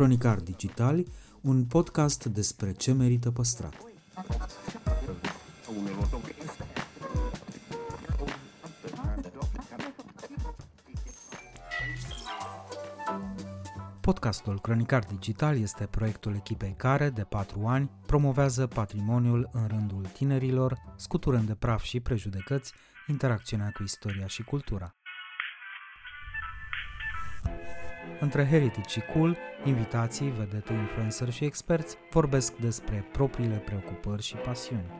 Cronicar Digitali, un podcast despre ce merită păstrat. Podcastul Cronicar Digital este proiectul echipei care, de patru ani, promovează patrimoniul în rândul tinerilor, scuturând de praf și prejudecăți interacțiunea cu istoria și cultura. Între Heritage și Cool, invitații, vedete, influencer și experți vorbesc despre propriile preocupări și pasiuni.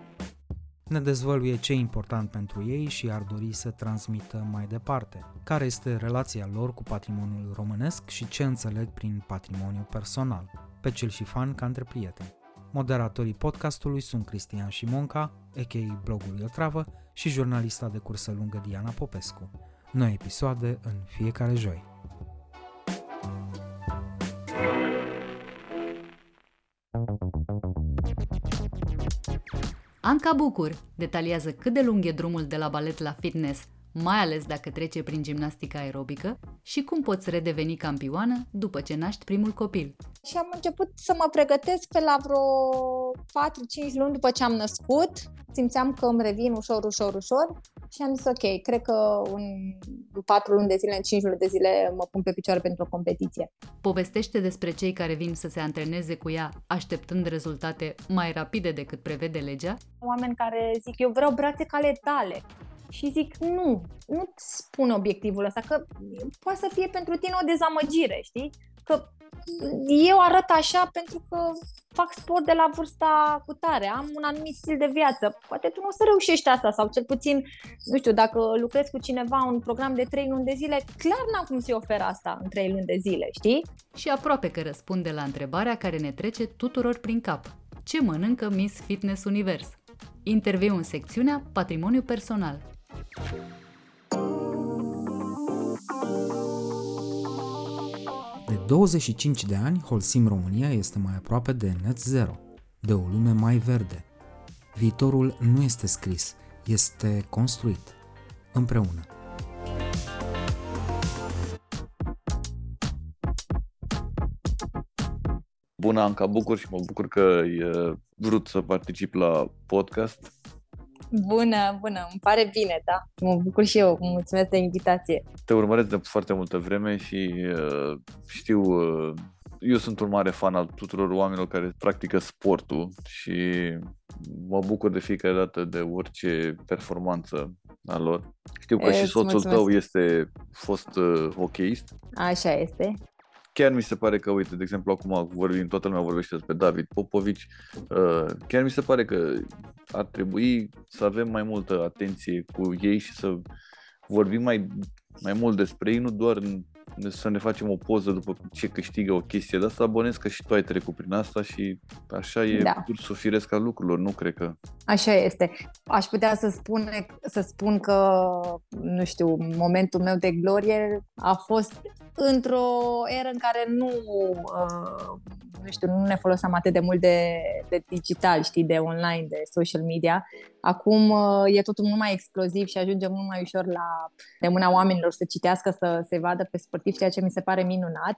Ne dezvăluie ce e important pentru ei și ar dori să transmită mai departe, care este relația lor cu patrimoniul românesc și ce înțeleg prin patrimoniu personal, pe cel și fan ca între prieteni. Moderatorii podcastului sunt Cristian Șimonca, a.k.a. blogului Otravă, și jurnalista de cursă lungă Diana Popescu. Noi episoade în fiecare joi. Anca Bucur detaliază cât de lung e drumul de la balet la fitness, mai ales dacă trece prin gimnastică aerobică și cum poți redeveni campioană după ce naști primul copil. Și am început să mă pregătesc pe la vreo 4-5 luni după ce am născut. Simțeam că îmi revin ușor, ușor, ușor și am zis ok, cred că în 4 luni de zile, în 5 luni de zile mă pun pe picioare pentru o competiție. Povestește despre cei care vin să se antreneze cu ea așteptând rezultate mai rapide decât prevede legea. Oameni care zic eu vreau brațe ca ale tale și zic nu, nu spun obiectivul ăsta, că poate să fie pentru tine o dezamăgire, știi? Că eu arăt așa pentru că fac sport de la vârsta cu tare, am un anumit stil de viață. Poate tu nu o să reușești asta sau cel puțin, nu știu, dacă lucrezi cu cineva un program de 3 luni de zile, clar n-am cum să-i ofer asta în 3 luni de zile, știi? Și aproape că răspunde la întrebarea care ne trece tuturor prin cap. Ce mănâncă Miss Fitness Univers? Interviu în secțiunea Patrimoniu Personal. 25 de ani, Holcim România este mai aproape de net zero, de o lume mai verde. Viitorul nu este scris, este construit, împreună. Bună, Anca, bucur și mă bucur că ai vrut să particip la podcast. Bună, bună, îmi pare bine, da. Mă bucur și eu, mulțumesc de invitație. Te urmăresc de foarte multă vreme și uh, știu, uh, eu sunt un mare fan al tuturor oamenilor care practică sportul și mă bucur de fiecare dată de orice performanță a lor. Știu că e, și soțul mulțumesc. tău este fost uh, hocheist. Așa este chiar mi se pare că, uite, de exemplu, acum vorbim, toată lumea vorbește despre David Popovici, uh, chiar mi se pare că ar trebui să avem mai multă atenție cu ei și să vorbim mai, mai mult despre ei, nu doar în să ne facem o poză după ce câștigă o chestie de asta, abonez că și tu ai trecut prin asta și așa e da. cursul firesc al lucrurilor, nu cred că... Așa este. Aș putea să spun, să spun că, nu știu, momentul meu de glorie a fost într-o eră în care nu, uh, nu știu, nu ne foloseam atât de mult de, de digital, știi, de online, de social media. Acum uh, e totul mult mai exploziv și ajungem mult mai ușor la de mâna oamenilor să citească, să se vadă pe sportiv, ceea ce mi se pare minunat.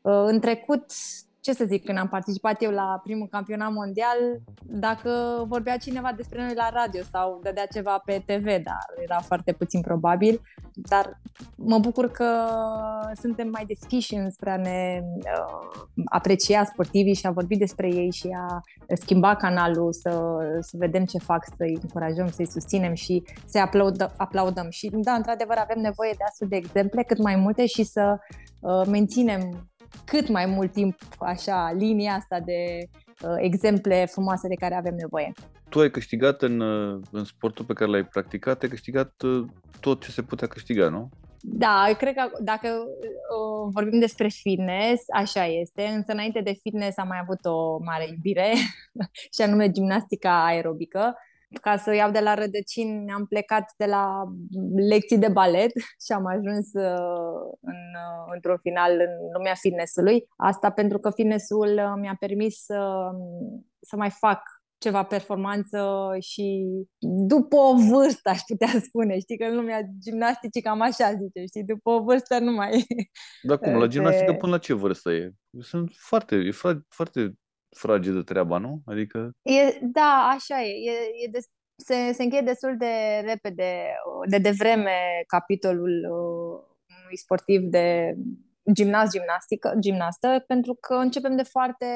Uh, în trecut ce să zic, când am participat eu la primul campionat mondial, dacă vorbea cineva despre noi la radio sau dădea ceva pe TV, dar era foarte puțin probabil. Dar mă bucur că suntem mai deschiși înspre a ne uh, aprecia sportivii și a vorbi despre ei și a schimba canalul, să, să vedem ce fac, să-i încurajăm, să-i susținem și să-i aplaudă, aplaudăm. Și da, într-adevăr avem nevoie de astfel de exemple, cât mai multe și să uh, menținem cât mai mult timp așa linia asta de uh, exemple frumoase de care avem nevoie. Tu ai câștigat în, uh, în sportul pe care l-ai practicat, ai câștigat uh, tot ce se putea câștiga, nu? Da, cred că dacă uh, vorbim despre fitness, așa este, însă înainte de fitness am mai avut o mare iubire și anume gimnastica aerobică ca să iau de la rădăcini, am plecat de la lecții de balet și am ajuns uh, în, uh, într-un final în lumea fitnessului. Asta pentru că fitnessul uh, mi-a permis să, să mai fac ceva performanță și după o vârstă, aș putea spune, știi că în lumea gimnasticii cam așa zice, știi, după o vârstă nu mai... Dar cum, la gimnastică până la ce vârstă e? Sunt foarte, e fra, foarte fragedă treaba, nu? Adică... E, da, așa e. e, e de, se, se încheie destul de repede, de devreme capitolul uh, unui sportiv de gimnast, gimnastică, gimnastă, pentru că începem de foarte,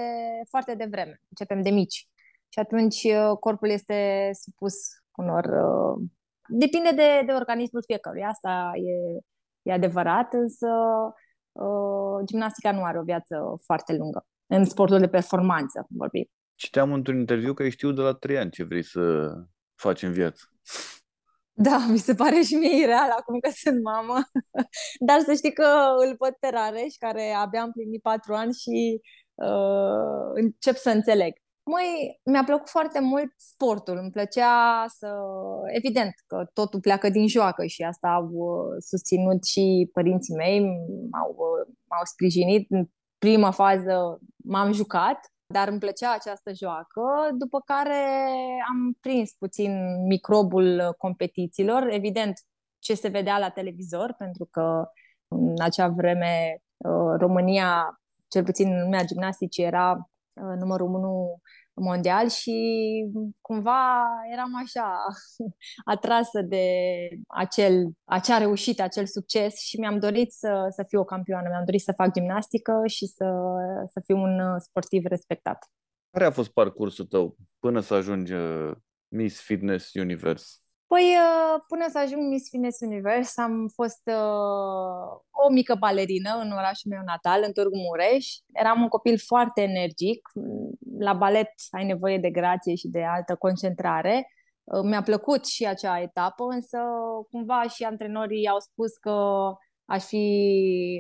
foarte devreme, începem de mici. Și atunci uh, corpul este supus unor... Uh, depinde de, de organismul fiecăruia, asta e, e adevărat, însă uh, gimnastica nu are o viață foarte lungă. În sportul de performanță vorbim. Citeam într-un interviu că ai știut de la trei ani ce vrei să faci în viață. Da, mi se pare și mie ireal acum că sunt mamă. Dar să știi că îl văd pe Rareș, care abia am plinit patru ani și uh, încep să înțeleg. Măi, mi-a plăcut foarte mult sportul. Îmi plăcea să... Evident că totul pleacă din joacă și asta au uh, susținut și părinții mei, m-au, uh, m-au sprijinit. În prima fază m-am jucat, dar îmi plăcea această joacă, după care am prins puțin microbul competițiilor. Evident, ce se vedea la televizor, pentru că în acea vreme uh, România, cel puțin în lumea gimnasticii, era Uh, numărul 1 mondial și cumva eram așa atrasă de acel, acea reușită, acel succes și mi-am dorit să, să fiu o campioană, mi-am dorit să fac gimnastică și să, să fiu un uh, sportiv respectat. Care a fost parcursul tău până să ajungi uh, Miss Fitness Universe? Păi, uh, până să ajung Miss Fitness Universe, am fost uh, o mică balerină în orașul meu natal, în Târgu Mureș. Eram un copil foarte energic. La balet ai nevoie de grație și de altă concentrare. Uh, mi-a plăcut și acea etapă, însă cumva și antrenorii au spus că aș fi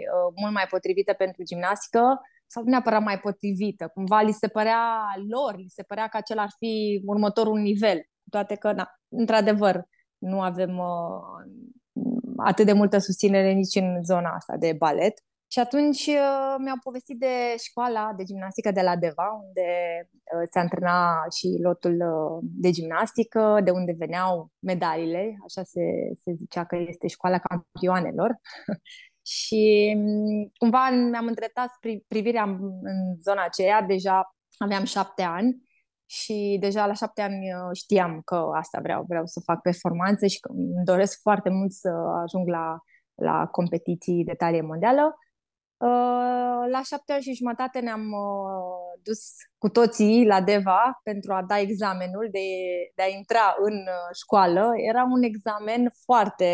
uh, mult mai potrivită pentru gimnastică sau nu neapărat mai potrivită. Cumva li se părea lor, li se părea că acela ar fi următorul nivel toate că, na, într-adevăr, nu avem uh, atât de multă susținere nici în zona asta de balet. Și atunci uh, mi-au povestit de școala de gimnastică de la Deva, unde uh, se antrena și lotul uh, de gimnastică, de unde veneau medalile, așa se, se zicea că este școala campioanelor. și um, cumva mi-am îndreptat privirea în zona aceea, deja aveam șapte ani și deja la șapte ani uh, știam că asta vreau, vreau să fac performanțe și că îmi doresc foarte mult să ajung la, la competiții de talie mondială. Uh, la șapte ani și jumătate ne-am uh, dus cu toții la DEVA pentru a da examenul de, de a intra în școală. Era un examen foarte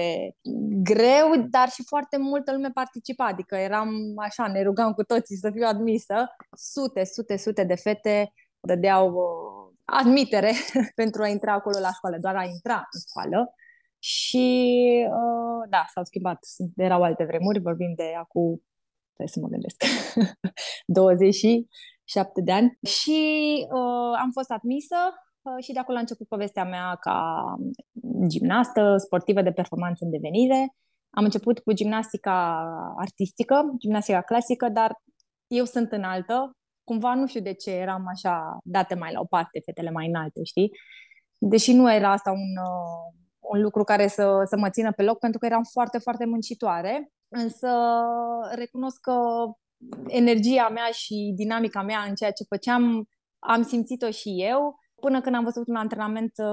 greu, dar și foarte multă lume participa. Adică eram așa, ne rugam cu toții să fiu admisă. Sute, sute, sute de fete dădeau uh, admitere pentru a intra acolo la școală, doar a intra în școală. Și uh, da, s-au schimbat. Erau alte vremuri, vorbim de acum, trebuie să mă gândesc, 27 de ani. Și uh, am fost admisă uh, și de acolo a început povestea mea ca gimnastă, sportivă de performanță în devenire. Am început cu gimnastica artistică, gimnastica clasică, dar eu sunt înaltă, cumva nu știu de ce eram așa date mai la o parte, fetele mai înalte, știi? Deși nu era asta un, uh, un lucru care să, să mă țină pe loc, pentru că eram foarte, foarte muncitoare, însă recunosc că energia mea și dinamica mea în ceea ce făceam am simțit-o și eu până când am văzut un antrenament uh,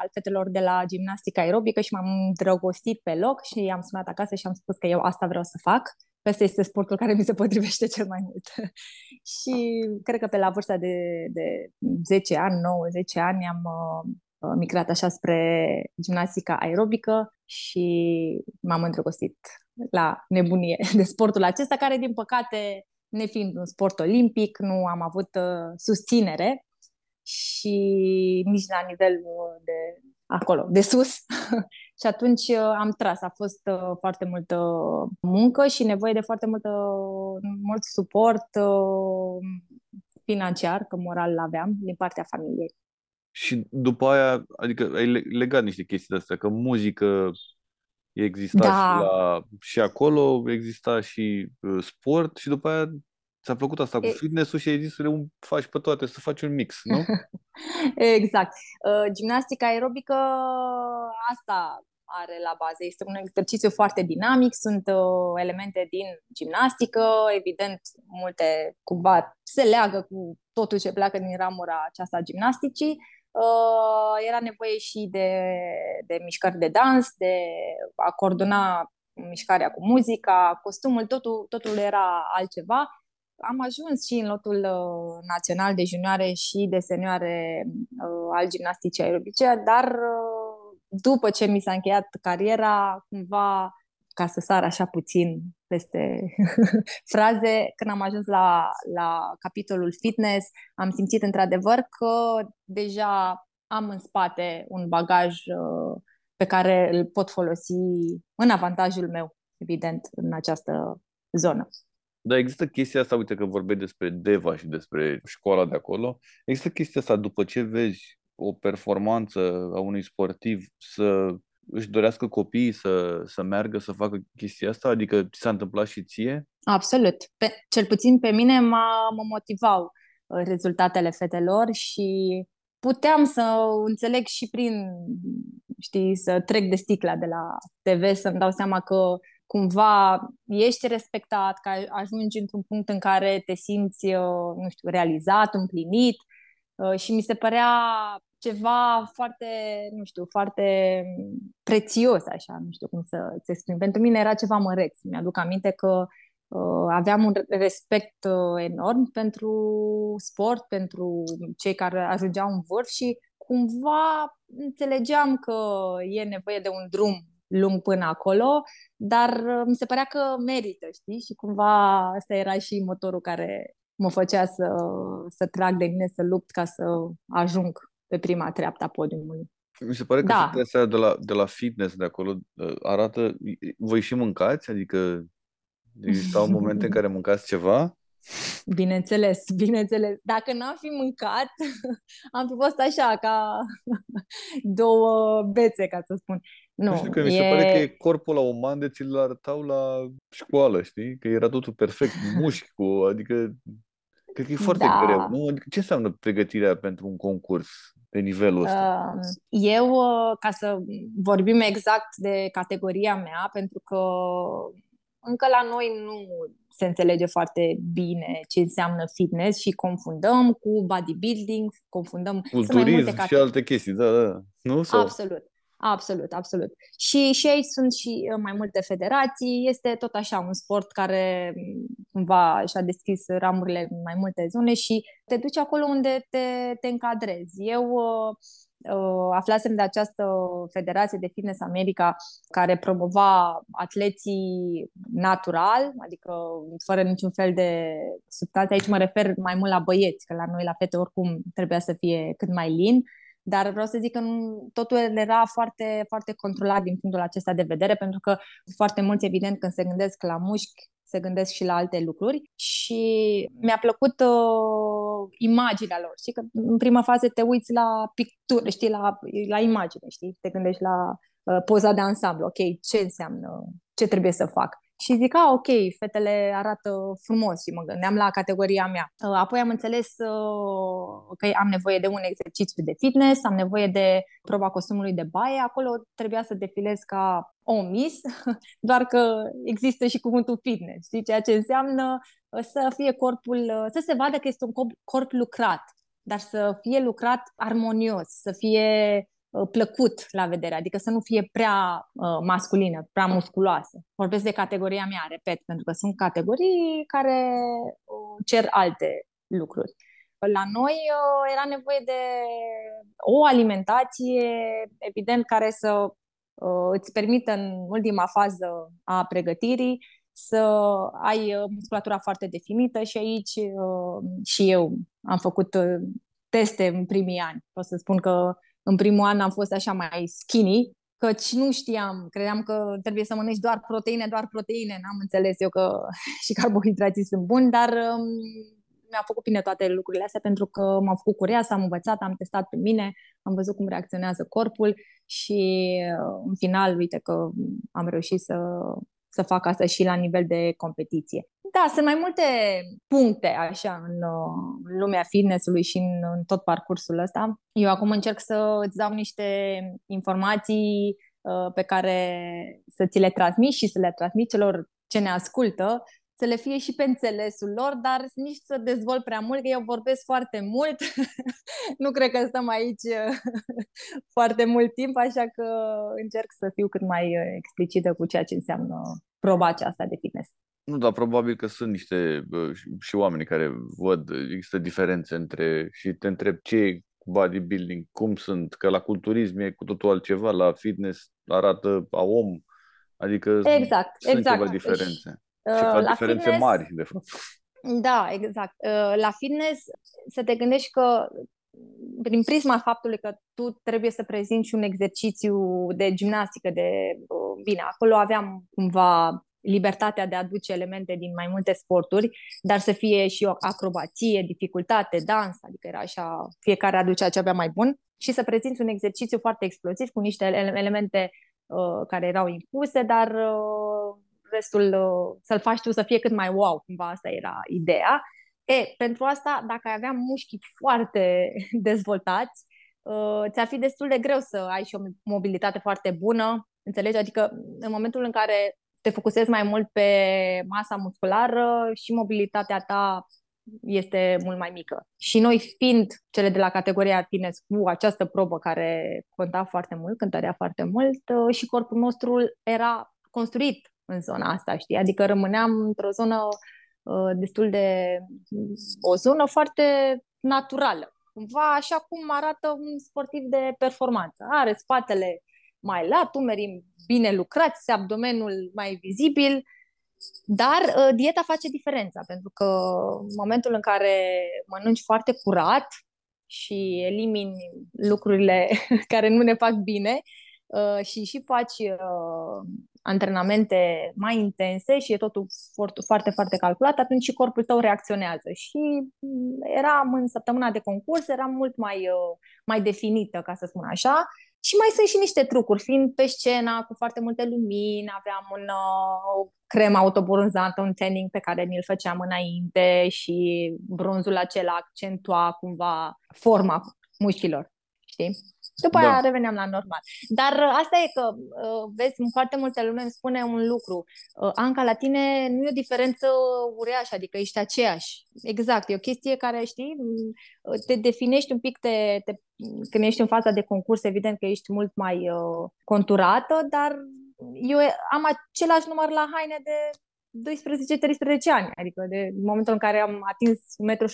al fetelor de la gimnastica aerobică și m-am îndrăgostit pe loc și am sunat acasă și am spus că eu asta vreau să fac. Ăsta este sportul care mi se potrivește cel mai mult. și cred că pe la vârsta de, de 10 ani, 9-10 ani, am uh, migrat așa spre gimnastica aerobică și m-am îndrăgostit la nebunie de sportul acesta, care, din păcate, nefiind un sport olimpic, nu am avut uh, susținere și nici la nivel de acolo, de sus. și atunci uh, am tras. A fost uh, foarte multă muncă și nevoie de foarte multă, mult suport uh, financiar, că moral l-aveam, din partea familiei. Și după aia, adică ai legat niște chestii de astea, că muzică exista da. și, la, și acolo, exista și uh, sport și după aia Ți-a plăcut asta cu fitness-ul și ai zis să le faci pe toate, să faci un mix, nu? exact. Uh, gimnastica aerobică asta are la bază. Este un exercițiu foarte dinamic, sunt uh, elemente din gimnastică, evident, multe cumva se leagă cu totul ce pleacă din ramura aceasta a gimnasticii. Uh, era nevoie și de, de mișcări de dans, de a coordona mișcarea cu muzica, costumul, totul, totul era altceva. Am ajuns și în lotul uh, național de junioare și de senioare uh, al gimnasticii aerobice, dar uh, după ce mi s-a încheiat cariera, cumva ca să sar așa puțin peste fraze, când am ajuns la, la capitolul fitness, am simțit într-adevăr că deja am în spate un bagaj uh, pe care îl pot folosi în avantajul meu, evident, în această zonă. Dar există chestia asta, uite că vorbeai despre Deva și despre școala de acolo, există chestia asta după ce vezi o performanță a unui sportiv să își dorească copiii să, să meargă să facă chestia asta? Adică ți s-a întâmplat și ție? Absolut. Pe, cel puțin pe mine mă, mă motivau uh, rezultatele fetelor și puteam să înțeleg și prin, știi, să trec de sticla de la TV, să-mi dau seama că cumva ești respectat, că ajungi într-un punct în care te simți, uh, nu știu, realizat, împlinit uh, și mi se părea ceva foarte, nu știu, foarte prețios, așa, nu știu cum să se exprim. Pentru mine era ceva măreț. Mi-aduc aminte că uh, aveam un respect uh, enorm pentru sport, pentru cei care ajungeau în vârf și cumva înțelegeam că e nevoie de un drum lung până acolo, dar uh, mi se părea că merită, știi? Și cumva asta era și motorul care mă făcea să, să trag de mine, să lupt ca să ajung pe prima treaptă a podiumului. Mi se pare că da. astea de la, de la fitness de acolo uh, arată... Voi și mâncați? Adică existau momente în care mâncați ceva? Bineînțeles, bineînțeles. Dacă n-am fi mâncat, am fi fost așa, ca două bețe, ca să spun. Nu, nu știu că e... mi se pare că e corpul la uman de ți-l arătau la școală, știi? Că era totul perfect, mușchi cu, adică Cred că e foarte da. greu, nu? Adică ce înseamnă pregătirea pentru un concurs pe nivelul ăsta? Eu, uh, ca să vorbim exact de categoria mea, pentru că încă la noi nu se înțelege foarte bine ce înseamnă fitness și confundăm cu bodybuilding, confundăm Culturism și alte chestii, da, da. Nu? Sau? Absolut. Absolut, absolut. Și, și aici sunt și uh, mai multe federații. Este tot așa un sport care mm, cumva și-a deschis ramurile în mai multe zone și te duci acolo unde te, te încadrezi. Eu uh, uh, aflasem de această federație de fitness America care promova atleții natural, adică fără niciun fel de substanțe. Aici mă refer mai mult la băieți, că la noi la fete oricum trebuia să fie cât mai lin. Dar vreau să zic că totul era foarte, foarte controlat din punctul acesta de vedere, pentru că foarte mulți, evident, când se gândesc la mușchi, se gândesc și la alte lucruri și mi-a plăcut uh, imaginea lor. Știi că în prima fază te uiți la pictură, știi, la, la imagine, știi, te gândești la uh, poza de ansamblu, ok, ce înseamnă, ce trebuie să fac. Și zic, a, ok, fetele arată frumos și mă gândeam la categoria mea. Uh, apoi am înțeles uh, că am nevoie de un exercițiu de fitness, am nevoie de proba costumului de baie. Acolo trebuia să defilez ca o miss, doar că există și cuvântul fitness, știi? ceea ce înseamnă uh, să fie corpul, să se vadă că este un corp, corp lucrat, dar să fie lucrat armonios, să fie Uh, plăcut la vedere, adică să nu fie prea uh, masculină, prea musculoasă. Vorbesc de categoria mea, repet, pentru că sunt categorii care uh, cer alte lucruri. La noi uh, era nevoie de o alimentație, evident, care să uh, îți permită în ultima fază a pregătirii să ai uh, musculatura foarte definită și aici uh, și eu am făcut uh, teste în primii ani. Pot să spun că în primul an am fost așa mai skinny, căci nu știam, credeam că trebuie să mănânci doar proteine, doar proteine, n-am înțeles eu că și carbohidrații sunt buni, dar um, mi-a făcut bine toate lucrurile astea pentru că m-am făcut curioasă, am învățat, am testat pe mine, am văzut cum reacționează corpul și uh, în final, uite că am reușit să, să fac asta și la nivel de competiție. Da, sunt mai multe puncte așa în, în lumea fitnessului și în, în tot parcursul ăsta. Eu acum încerc să îți dau niște informații uh, pe care să ți le transmit și să le transmit celor ce ne ascultă, să le fie și pe înțelesul lor, dar nici să dezvolt prea mult, că eu vorbesc foarte mult. nu cred că stăm aici foarte mult timp, așa că încerc să fiu cât mai explicită cu ceea ce înseamnă proba aceasta de fitness. Nu, dar probabil că sunt niște și oameni care văd, există diferențe între și te întreb ce e bodybuilding, cum sunt, că la culturism e cu totul altceva, la fitness arată a om, adică exact, sunt exact. ceva diferențe. Și, și uh, la diferențe fitness, mari, de fapt. Da, exact. Uh, la fitness să te gândești că prin prisma faptului că tu trebuie să prezinți un exercițiu de gimnastică, de uh, bine, acolo aveam cumva libertatea de a aduce elemente din mai multe sporturi, dar să fie și o acrobație, dificultate, dans, adică era așa, fiecare aducea ce avea mai bun și să prezinți un exercițiu foarte exploziv cu niște elemente uh, care erau impuse, dar uh, restul uh, să-l faci tu să fie cât mai wow, cumva asta era ideea. E, pentru asta, dacă ai avea mușchi foarte dezvoltați, uh, ți-ar fi destul de greu să ai și o mobilitate foarte bună, înțelegi? Adică în momentul în care te focusezi mai mult pe masa musculară și mobilitatea ta este mult mai mică. Și noi fiind cele de la categoria fitness cu această probă care conta foarte mult, cântărea foarte mult uh, și corpul nostru era construit în zona asta, știi? Adică rămâneam într-o zonă uh, destul de... o zonă foarte naturală. Cumva așa cum arată un sportiv de performanță. Are spatele mai lat, umerii bine lucrați, abdomenul mai vizibil, dar uh, dieta face diferența, pentru că în momentul în care mănânci foarte curat și elimini lucrurile care nu ne fac bine uh, și și faci uh, antrenamente mai intense și e totul foarte, foarte calculat, atunci și corpul tău reacționează. Și mm, eram în săptămâna de concurs, eram mult mai, mai definită, ca să spun așa, și mai sunt și niște trucuri, fiind pe scena cu foarte multe lumini, aveam un uh, crem autobronzantă, un tanning pe care mi-l făceam înainte și bronzul acela accentua cumva forma mușchilor, știi? După da. aia reveneam la normal. Dar uh, asta e că, uh, vezi, foarte multe lume îmi spune un lucru. Uh, Anca, la tine nu e o diferență uriașă, adică ești aceeași. Exact, e o chestie care, știi, te definești un pic, te, te, când ești în fața de concurs, evident că ești mult mai uh, conturată, dar eu am același număr la haine de 12-13 ani, adică de momentul în care am atins 1,70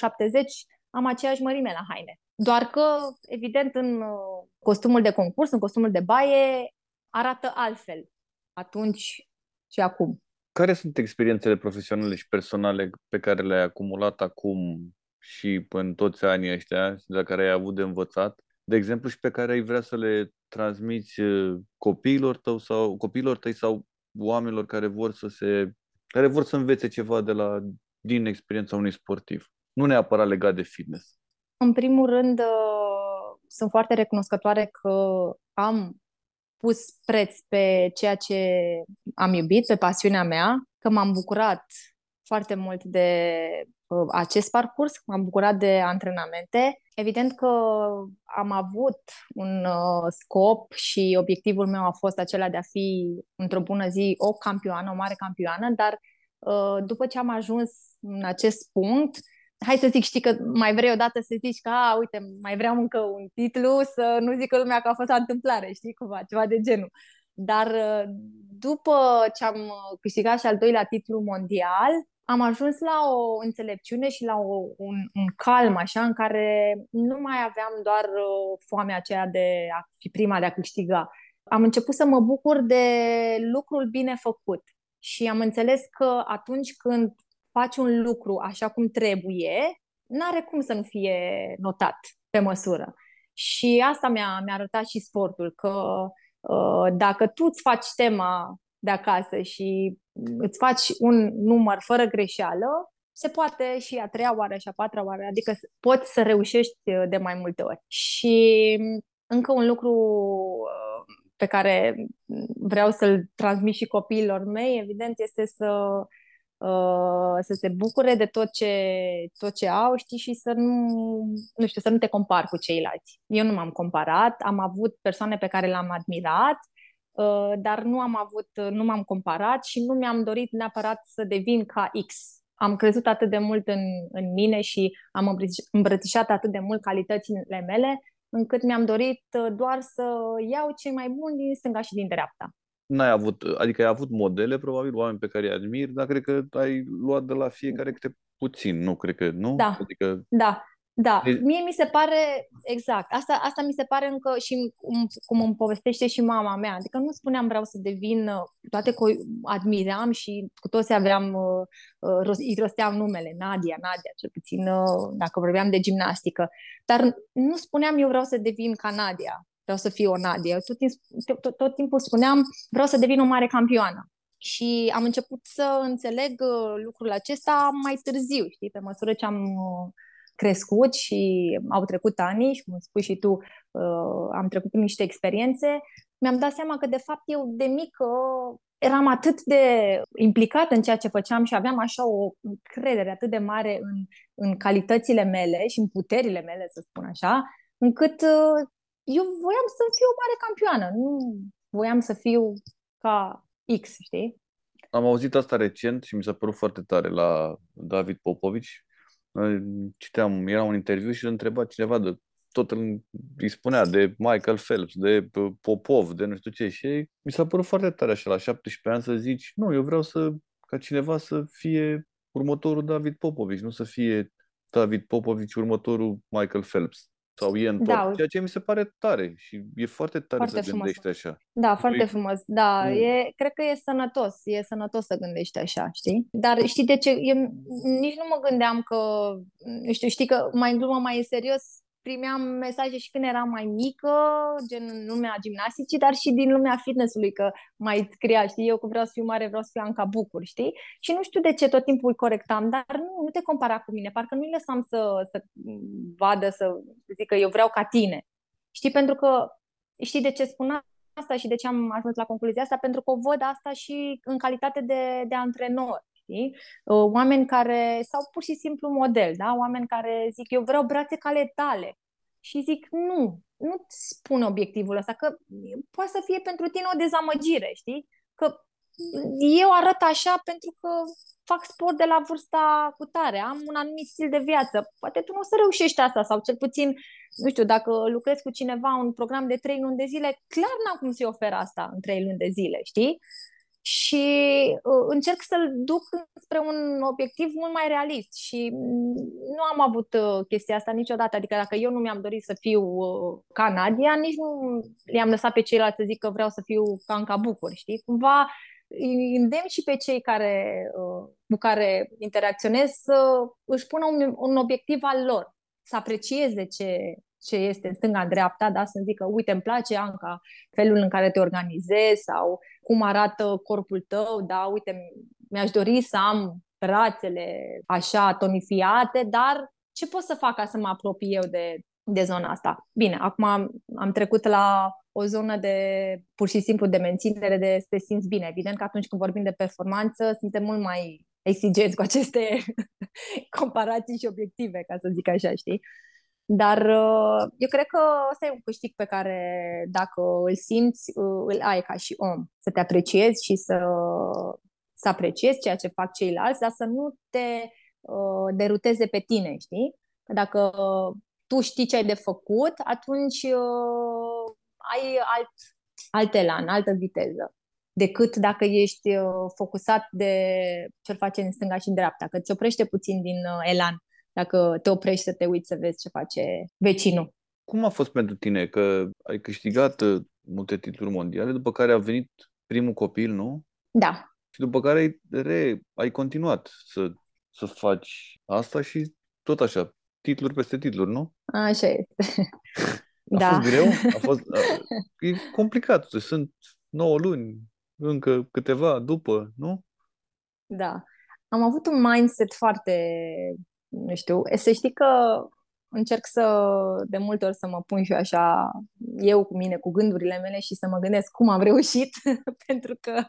m, am aceeași mărime la haine. Doar că, evident, în uh, costumul de concurs, în costumul de baie, arată altfel atunci și acum. Care sunt experiențele profesionale și personale pe care le-ai acumulat acum și în toți anii ăștia, de la care ai avut de învățat, de exemplu, și pe care ai vrea să le transmiți uh, copiilor tău sau copiilor tăi sau oamenilor care vor să se care vor să învețe ceva de la din experiența unui sportiv, nu neapărat legat de fitness. În primul rând, uh, sunt foarte recunoscătoare că am pus preț pe ceea ce am iubit, pe pasiunea mea, că m-am bucurat foarte mult de uh, acest parcurs, m-am bucurat de antrenamente. Evident că am avut un uh, scop și obiectivul meu a fost acela de a fi într-o bună zi o campioană, o mare campioană, dar după ce am ajuns în acest punct, hai să zic, știi că mai vrei odată să zici că, a, uite, mai vreau încă un titlu, să nu zică lumea că a fost o întâmplare, știi, cumva, ceva de genul. Dar uh, după ce am uh, câștigat și al doilea titlu mondial, am ajuns la o înțelepciune și la o, un, un calm, așa, în care nu mai aveam doar uh, foamea aceea de a fi prima de a câștiga. Am început să mă bucur de lucrul bine făcut și am înțeles că atunci când faci un lucru așa cum trebuie, n-are cum să nu fie notat pe măsură. Și asta mi-a, mi-a arătat și sportul, că uh, dacă tu îți faci tema de acasă și îți faci un număr fără greșeală, se poate și a treia oară și a patra oară, adică poți să reușești uh, de mai multe ori. Și încă un lucru uh, pe care vreau să-l transmit și copiilor mei, evident, este să uh, să se bucure de tot ce, tot ce au, știi, și să nu, nu știu, să nu te compari cu ceilalți. Eu nu m-am comparat, am avut persoane pe care le-am admirat, uh, dar nu am avut, nu m-am comparat și nu mi-am dorit neapărat să devin ca X. Am crezut atât de mult în, în mine și am îmbrățișat atât de mult calitățile mele, încât mi-am dorit uh, doar să iau cei mai buni din stânga și din dreapta n-ai avut, adică ai avut modele, probabil, oameni pe care îi admiri, dar cred că ai luat de la fiecare câte puțin, nu? Cred că, nu? Da, adică... da, da. Mie mi se pare, exact, asta, asta mi se pare încă și cum, cum îmi povestește și mama mea, adică nu spuneam vreau să devin, toate că admiram și cu toți aveam, uh, uh îi rosteam numele, Nadia, Nadia, cel puțin uh, dacă vorbeam de gimnastică, dar nu spuneam eu vreau să devin ca Nadia, vreau să fiu o Nadia. Tot, tot, tot, tot timpul spuneam, vreau să devin o mare campioană. Și am început să înțeleg uh, lucrul acesta mai târziu, știi, pe măsură ce am uh, crescut și au trecut ani și, cum spui și tu, uh, am trecut prin niște experiențe, mi-am dat seama că, de fapt, eu de mică eram atât de implicată în ceea ce făceam și aveam așa o credere atât de mare în, în calitățile mele și în puterile mele, să spun așa, încât eu voiam să fiu o mare campioană, nu voiam să fiu ca X, știi? Am auzit asta recent și mi s-a părut foarte tare la David Popovici. Citeam, era un interviu și îl întreba cineva de tot îi spunea de Michael Phelps, de Popov, de nu știu ce și mi s-a părut foarte tare așa la 17 ani să zici, nu, eu vreau să ca cineva să fie următorul David Popovici, nu să fie David Popovici următorul Michael Phelps sau e întorc, da. ceea ce mi se pare tare și e foarte tare foarte să frumos. gândești așa. Da, foarte păi... frumos. Da, mm. e, cred că e sănătos, e sănătos să gândești așa, știi? Dar știi de ce? Eu nici nu mă gândeam că, știu, știi că mai în glumă, mai în serios, primeam mesaje și când eram mai mică, gen în lumea gimnasticii, dar și din lumea fitnessului, că mai scria, știi, eu că vreau să fiu mare, vreau să fiu Anca Bucur, știi? Și nu știu de ce tot timpul îi corectam, dar nu, nu te compara cu mine, parcă nu-i lăsam să, să vadă, să zică eu vreau ca tine. Știi, pentru că, știi de ce spun asta și de ce am ajuns la concluzia asta? Pentru că o văd asta și în calitate de, de antrenor știi? Uh, oameni care, sau pur și simplu model, da? Oameni care zic, eu vreau brațe ca ale tale. Și zic, nu, nu-ți spun obiectivul ăsta, că poate să fie pentru tine o dezamăgire, știi? Că eu arăt așa pentru că fac sport de la vârsta cu tare, am un anumit stil de viață. Poate tu nu o să reușești asta sau cel puțin, nu știu, dacă lucrezi cu cineva un program de trei luni de zile, clar n-am cum să-i ofer asta în trei luni de zile, știi? Și uh, încerc să-l duc spre un obiectiv mult mai realist și nu am avut uh, chestia asta niciodată, adică dacă eu nu mi-am dorit să fiu uh, ca Nadia, nici nu le-am lăsat pe ceilalți să zic că vreau să fiu ca Anca Bucur, știi? Cumva îndemn și pe cei care, uh, cu care interacționez să își pună un, un obiectiv al lor, să aprecieze ce, ce este în stânga-dreapta, da? să zică, uite, îmi place, Anca, felul în care te organizezi sau cum arată corpul tău, da? uite, mi-aș dori să am brațele așa tonifiate, dar ce pot să fac ca să mă apropii eu de, de zona asta? Bine, acum am, am trecut la o zonă de pur și simplu de menținere, de să te simți bine. Evident că atunci când vorbim de performanță, suntem mult mai exigenți cu aceste comparații și obiective, ca să zic așa, știi? Dar uh, eu cred că ăsta e un câștig pe care dacă îl simți, uh, îl ai ca și om. Să te apreciezi și să, să apreciezi ceea ce fac ceilalți, dar să nu te uh, deruteze pe tine, știi? Că dacă tu știi ce ai de făcut, atunci uh, ai alt, alt elan, altă viteză decât dacă ești uh, focusat de ce face în stânga și în dreapta, că îți oprește puțin din uh, elan dacă te oprești să te uiți să vezi ce face vecinul. Cum a fost pentru tine că ai câștigat uh, multe titluri mondiale, după care a venit primul copil, nu? Da. Și după care ai, re, ai continuat să, să faci asta și tot așa, titluri peste titluri, nu? Așa este. A da. fost greu? A fost, a, e complicat. Sunt 9 luni, încă câteva după, nu? Da. Am avut un mindset foarte nu știu, să știi că încerc să, de multe ori să mă pun și eu așa, eu cu mine, cu gândurile mele și să mă gândesc cum am reușit, pentru că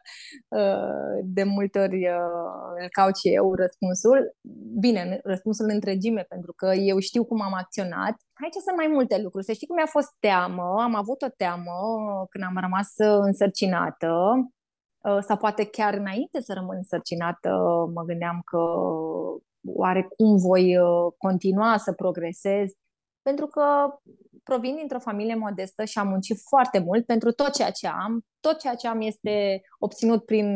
uh, de multe ori uh, îl caut și eu răspunsul. Bine, răspunsul în întregime, pentru că eu știu cum am acționat. Aici sunt mai multe lucruri. Să știi cum mi-a fost teamă. Am avut o teamă când am rămas însărcinată uh, sau poate chiar înainte să rămân însărcinată, mă gândeam că oare cum voi uh, continua să progresez, pentru că provin dintr-o familie modestă și am muncit foarte mult pentru tot ceea ce am. Tot ceea ce am este obținut prin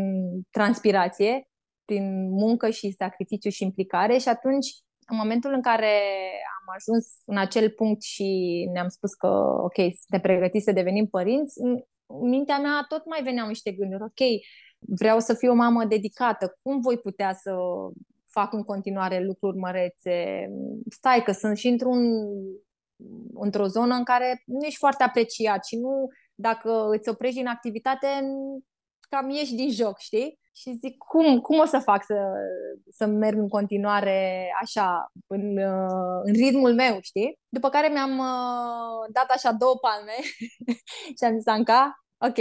transpirație, prin muncă și sacrificiu și implicare. Și atunci, în momentul în care am ajuns în acel punct și ne-am spus că, ok, suntem pregătiți să devenim părinți, în mintea mea tot mai veneau niște gânduri, ok, vreau să fiu o mamă dedicată, cum voi putea să fac în continuare lucruri mărețe. Stai că sunt și într-un, într-o zonă în care nu ești foarte apreciat și nu, dacă îți oprești din activitate, cam ieși din joc, știi? Și zic, cum, cum o să fac să, să merg în continuare așa, în, în ritmul meu, știi? După care mi-am uh, dat așa două palme și am zis, Anca, ok,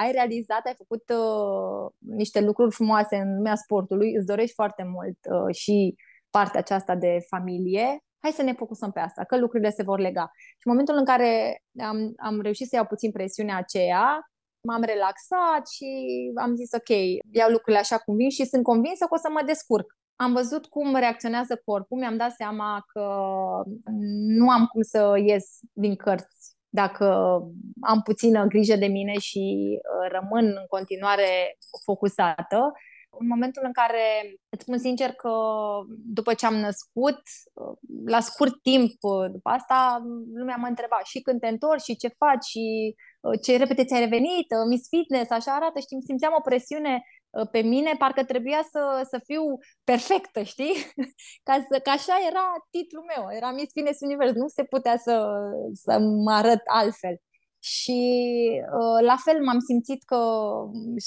ai realizat, ai făcut uh, niște lucruri frumoase în lumea sportului, îți dorești foarte mult uh, și partea aceasta de familie, hai să ne focusăm pe asta, că lucrurile se vor lega. Și în momentul în care am, am reușit să iau puțin presiunea aceea, m-am relaxat și am zis ok, iau lucrurile așa cum vin și sunt convinsă că o să mă descurc. Am văzut cum reacționează corpul, mi-am dat seama că nu am cum să ies din cărți dacă am puțină grijă de mine și uh, rămân în continuare focusată, în momentul în care îți spun sincer că după ce am născut, uh, la scurt timp uh, după asta, lumea mă întreba și când te întorci și ce faci și ce repede ți-ai revenit, Miss Fitness, așa arată, știm, simțeam o presiune Ă, pe mine parcă trebuia să, să fiu perfectă, știi? Ca, să, ca așa era titlul meu, era Miss Fitness Univers, nu se putea să, să mă arăt altfel. Și uh, la fel m-am simțit că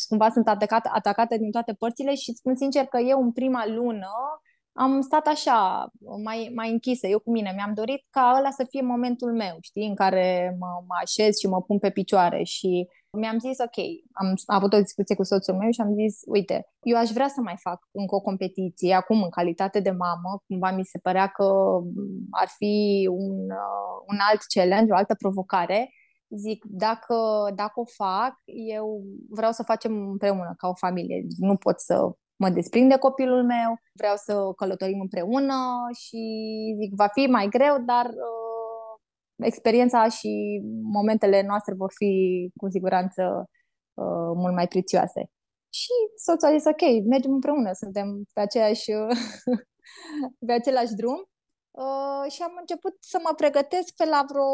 cumva sunt atacată, atacată din toate părțile și spun sincer că eu în prima lună am stat așa, mai, mai închisă, eu cu mine. Mi-am dorit ca ăla să fie momentul meu, știi, în care mă, mă așez și mă pun pe picioare și mi-am zis, ok, am avut o discuție cu soțul meu și am zis, uite, eu aș vrea să mai fac încă o competiție, acum în calitate de mamă, cumva mi se părea că ar fi un, uh, un alt challenge, o altă provocare. Zic, dacă, dacă o fac, eu vreau să facem împreună, ca o familie. Nu pot să mă desprind de copilul meu, vreau să călătorim împreună și zic, va fi mai greu, dar uh, experiența și momentele noastre vor fi cu siguranță uh, mult mai prețioase. Și soțul a zis, ok, mergem împreună, suntem pe aceeași, pe același drum. Uh, și am început să mă pregătesc pe la vreo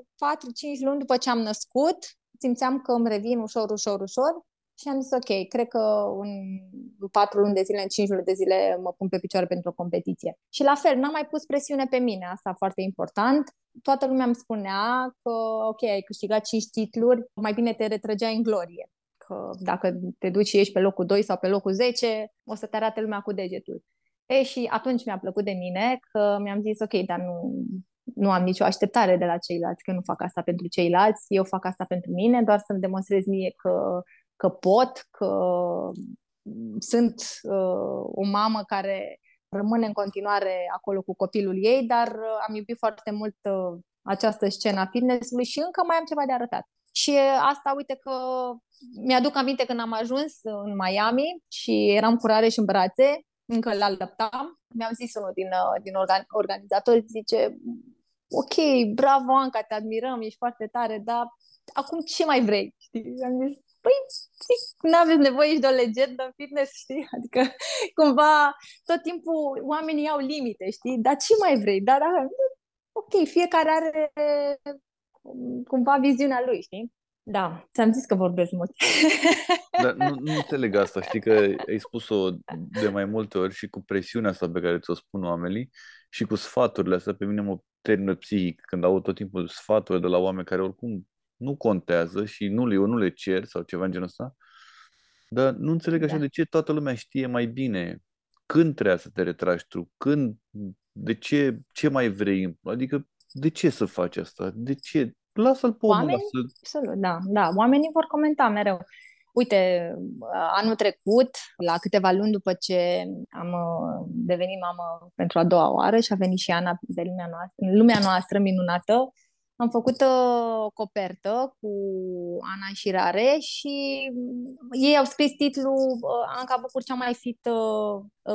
4-5 luni după ce am născut. Simțeam că îmi revin ușor, ușor, ușor și am zis, ok, cred că în patru luni de zile, în cinci luni de zile mă pun pe picioare pentru o competiție. Și la fel, n-am mai pus presiune pe mine, asta foarte important. Toată lumea îmi spunea că, ok, ai câștigat cinci titluri, mai bine te retrăgeai în glorie. Că dacă te duci și ești pe locul 2 sau pe locul 10, o să te arate lumea cu degetul. E, și atunci mi-a plăcut de mine că mi-am zis, ok, dar nu, nu am nicio așteptare de la ceilalți, că nu fac asta pentru ceilalți, eu fac asta pentru mine, doar să-mi demonstrez mie că că pot, că sunt uh, o mamă care rămâne în continuare acolo cu copilul ei, dar uh, am iubit foarte mult uh, această scenă a fitness-ului și încă mai am ceva de arătat. Și asta, uite că mi-aduc aminte când am ajuns în Miami și eram cu și în brațe, încă la lăptam, mi-am zis unul din, uh, din organ- organizatori, zice, ok, bravo Anca, te admirăm, ești foarte tare, dar acum ce mai vrei? Știi? Am zis, Păi, nu aveți nevoie și de o legendă în fitness, știi? Adică, cumva, tot timpul oamenii au limite, știi? Dar ce mai vrei? Dar, da, ok, fiecare are cumva viziunea lui, știi? Da, ți-am zis că vorbesc mult. Dar nu, nu înțeleg asta, știi că ai spus-o de mai multe ori și cu presiunea asta pe care ți-o spun oamenii și cu sfaturile astea, pe mine mă termină psihic când au tot timpul sfaturi de la oameni care oricum nu contează și nu le, eu nu le cer sau ceva în genul ăsta, dar nu înțeleg așa da. de ce toată lumea știe mai bine când trebuie să te retragi tu, când De ce, ce mai vrei? Adică de ce să faci asta? De ce? Lasă-l pe omul Oamenii? lasă Absolut, da, da. Oamenii vor comenta mereu. Uite, anul trecut, la câteva luni după ce am uh, devenit mamă pentru a doua oară și a venit și Ana de lumea noastră, lumea noastră minunată, am făcut uh, o copertă cu Ana și Rare și ei au scris titlul uh, Anca Bucur, cea mai fit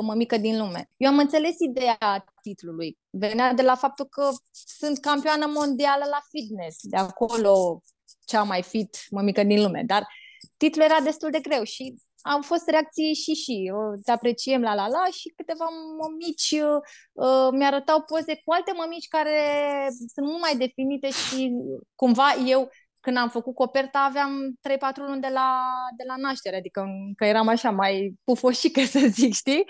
mămică din lume. Eu am înțeles ideea titlului. Venea de la faptul că sunt campioană mondială la fitness. De acolo cea mai fit mămică din lume. Dar titlul era destul de greu și au fost reacții și și, te apreciem la la la și câteva mămici uh, mi-arătau poze cu alte mămici care sunt mult mai definite și cumva eu când am făcut coperta aveam 3-4 luni de la, de la naștere, adică că eram așa mai pufoșică să zic, știi?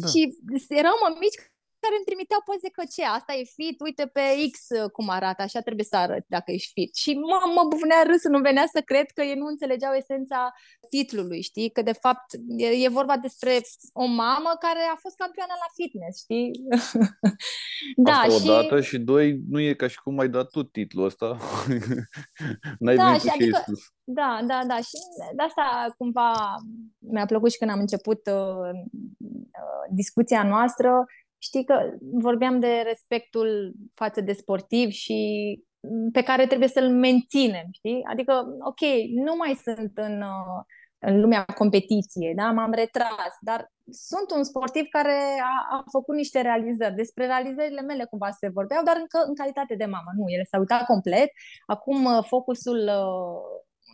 Da. Și erau mămici care îmi trimiteau poze că ce, asta e fit, uite pe X uh, cum arată, așa trebuie să arăt dacă ești fit. Și mă, mă bufnea râs, nu venea să cred că ei nu înțelegeau esența titlului, știi? Că de fapt e, e vorba despre o mamă care a fost campioană la fitness, știi? da, asta și... odată și doi, nu e ca și cum ai dat tu titlul ăsta. N-ai da, venit și adică, da, da, da. Și de asta cumva mi-a plăcut și când am început uh, uh, discuția noastră, știi că vorbeam de respectul față de sportiv și pe care trebuie să-l menținem, știi? Adică, ok, nu mai sunt în, uh, în lumea competiției, da? M-am retras, dar sunt un sportiv care a, a făcut niște realizări. Despre realizările mele cumva se vorbeau, dar încă în calitate de mamă. Nu, ele s-au uitat complet. Acum uh, focusul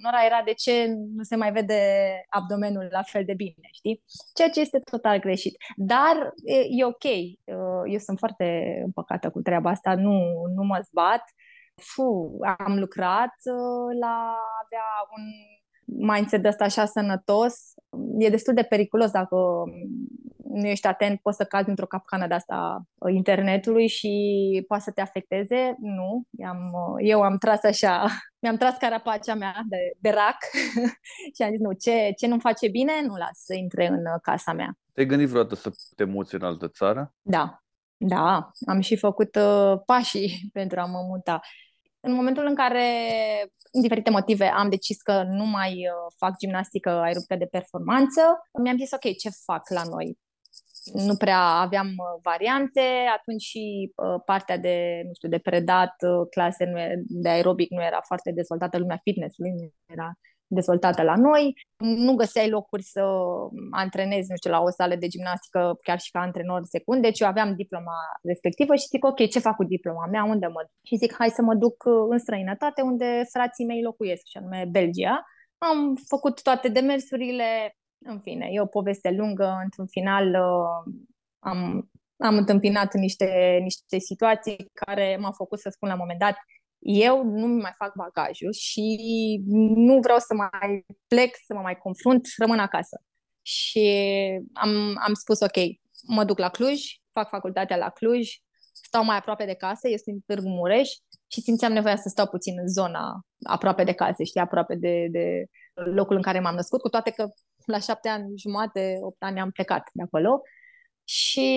uh, unora era de ce nu se mai vede abdomenul la fel de bine, știi? Ceea ce este total greșit. Dar e, e ok. Uh, eu sunt foarte împăcată cu treaba asta, nu, nu mă zbat. Fu, am lucrat uh, la avea un mindset de ăsta așa sănătos. E destul de periculos dacă nu ești atent, poți să cazi într-o capcană de asta internetului și poate să te afecteze. Nu, am, eu am tras așa, mi-am tras carapacea mea de, de rac și am zis, nu, ce, ce nu face bine, nu las să intre în casa mea. Te-ai gândit vreodată să te muți în altă țară? Da, da, am și făcut uh, pașii pentru a mă muta. În momentul în care, din diferite motive, am decis că nu mai uh, fac gimnastică aerobică de performanță, mi-am zis, ok, ce fac la noi? nu prea aveam uh, variante, atunci și uh, partea de, nu știu, de predat, uh, clase nu e, de aerobic nu era foarte dezvoltată, lumea fitness-ului nu era dezvoltată la noi. Nu găseai locuri să antrenezi, nu știu, la o sală de gimnastică, chiar și ca antrenor secund. Deci eu aveam diploma respectivă și zic, ok, ce fac cu diploma mea, unde mă duc? Și zic, hai să mă duc în străinătate, unde frații mei locuiesc, și anume Belgia. Am făcut toate demersurile, în fine, e o poveste lungă. Într-un final uh, am, am întâmpinat niște, niște situații care m-au făcut să spun la un moment dat eu nu mai fac bagajul și nu vreau să mai plec, să mă mai confrunt, rămân acasă. Și am, am spus, ok, mă duc la Cluj, fac facultatea la Cluj, stau mai aproape de casă, eu sunt în Târgu Mureș și simțeam nevoia să stau puțin în zona aproape de case, știi, aproape de, de locul în care m-am născut, cu toate că la șapte ani jumate, opt ani am plecat de acolo. Și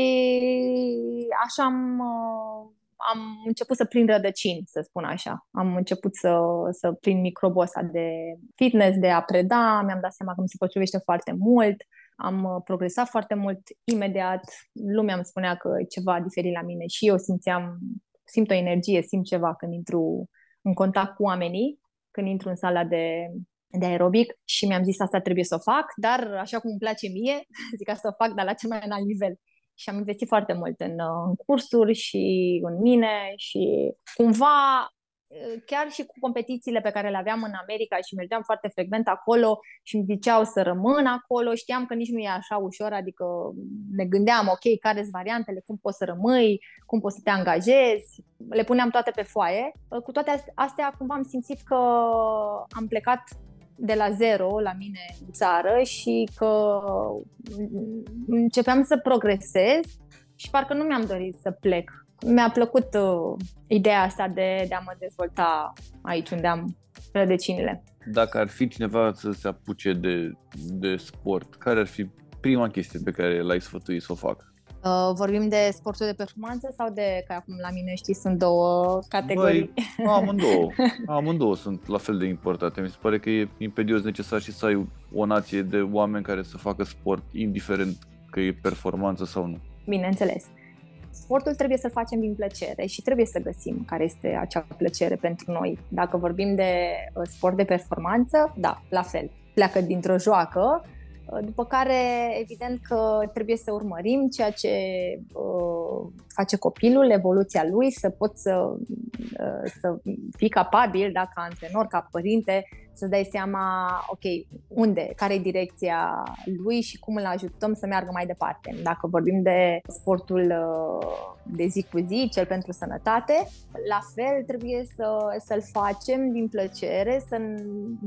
așa am, uh, am început să prind rădăcini, să spun așa. Am început să, să prind microbosa de fitness, de a preda, mi-am dat seama că mi se potrivește foarte mult, am uh, progresat foarte mult imediat, lumea îmi spunea că e ceva diferit la mine și eu simțeam, simt o energie, simt ceva când intru în contact cu oamenii, când intru în sala de, de aerobic și mi-am zis asta trebuie să o fac, dar așa cum îmi place mie, zic asta o fac, dar la cel mai înalt nivel. Și am investit foarte mult în, în cursuri și în mine și cumva chiar și cu competițiile pe care le aveam în America și mergeam foarte frecvent acolo și îmi ziceau să rămân acolo, știam că nici nu e așa ușor, adică ne gândeam, ok, care sunt variantele, cum poți să rămâi, cum poți să te angajezi, le puneam toate pe foaie. Cu toate astea, cumva am simțit că am plecat de la zero la mine în țară și că începeam să progresez și parcă nu mi-am dorit să plec. Mi-a plăcut uh, ideea asta de, de a mă dezvolta aici unde am rădăcinile. Dacă ar fi cineva să se apuce de, de sport, care ar fi prima chestie pe care l-ai sfătuit să o facă? Uh, vorbim de sportul de performanță sau de, că acum la mine știi, sunt două categorii? Băi, amândouă. Amândouă sunt la fel de importante. Mi se pare că e imperios necesar și să ai o nație de oameni care să facă sport, indiferent că e performanță sau nu. Bineînțeles. Sportul trebuie să-l facem din plăcere și trebuie să găsim care este acea plăcere pentru noi. Dacă vorbim de uh, sport de performanță, da, la fel. Pleacă dintr-o joacă, după care, evident că trebuie să urmărim ceea ce uh, face copilul, evoluția lui, să poți să, uh, să fii capabil, da, ca antrenor, ca părinte, să dai seama, ok, unde, care e direcția lui și cum îl ajutăm să meargă mai departe. Dacă vorbim de sportul uh, de zi cu zi, cel pentru sănătate, la fel trebuie să, să-l facem din plăcere, să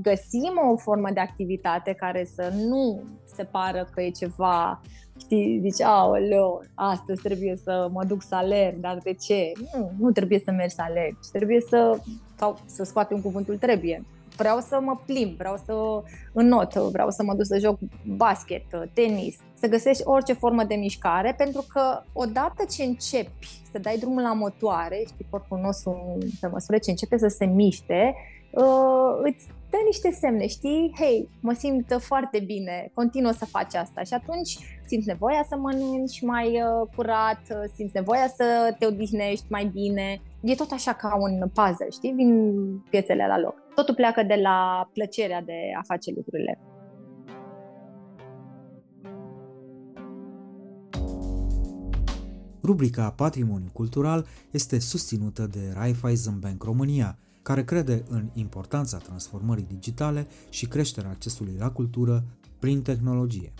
găsim o formă de activitate care să nu se pară că e ceva știi, zici, aoleo, astăzi trebuie să mă duc să alerg, dar de ce? Nu, nu trebuie să mergi să alergi, trebuie să, sau să scoatem cuvântul trebuie, vreau să mă plimb, vreau să înot, vreau să mă duc să joc basket, tenis, să găsești orice formă de mișcare, pentru că odată ce începi să dai drumul la motoare, știi, corpul nostru pe măsură ce începe să se miște, uh, îți dă niște semne, știi? Hei, mă simt foarte bine, continuă să faci asta și atunci simți nevoia să mănânci mai uh, curat, simți nevoia să te odihnești mai bine. E tot așa ca un puzzle, știi? Vin piesele la loc. Totul pleacă de la plăcerea de a face lucrurile. Rubrica Patrimoniu Cultural este susținută de Raiffeisen Bank România, care crede în importanța transformării digitale și creșterea accesului la cultură prin tehnologie.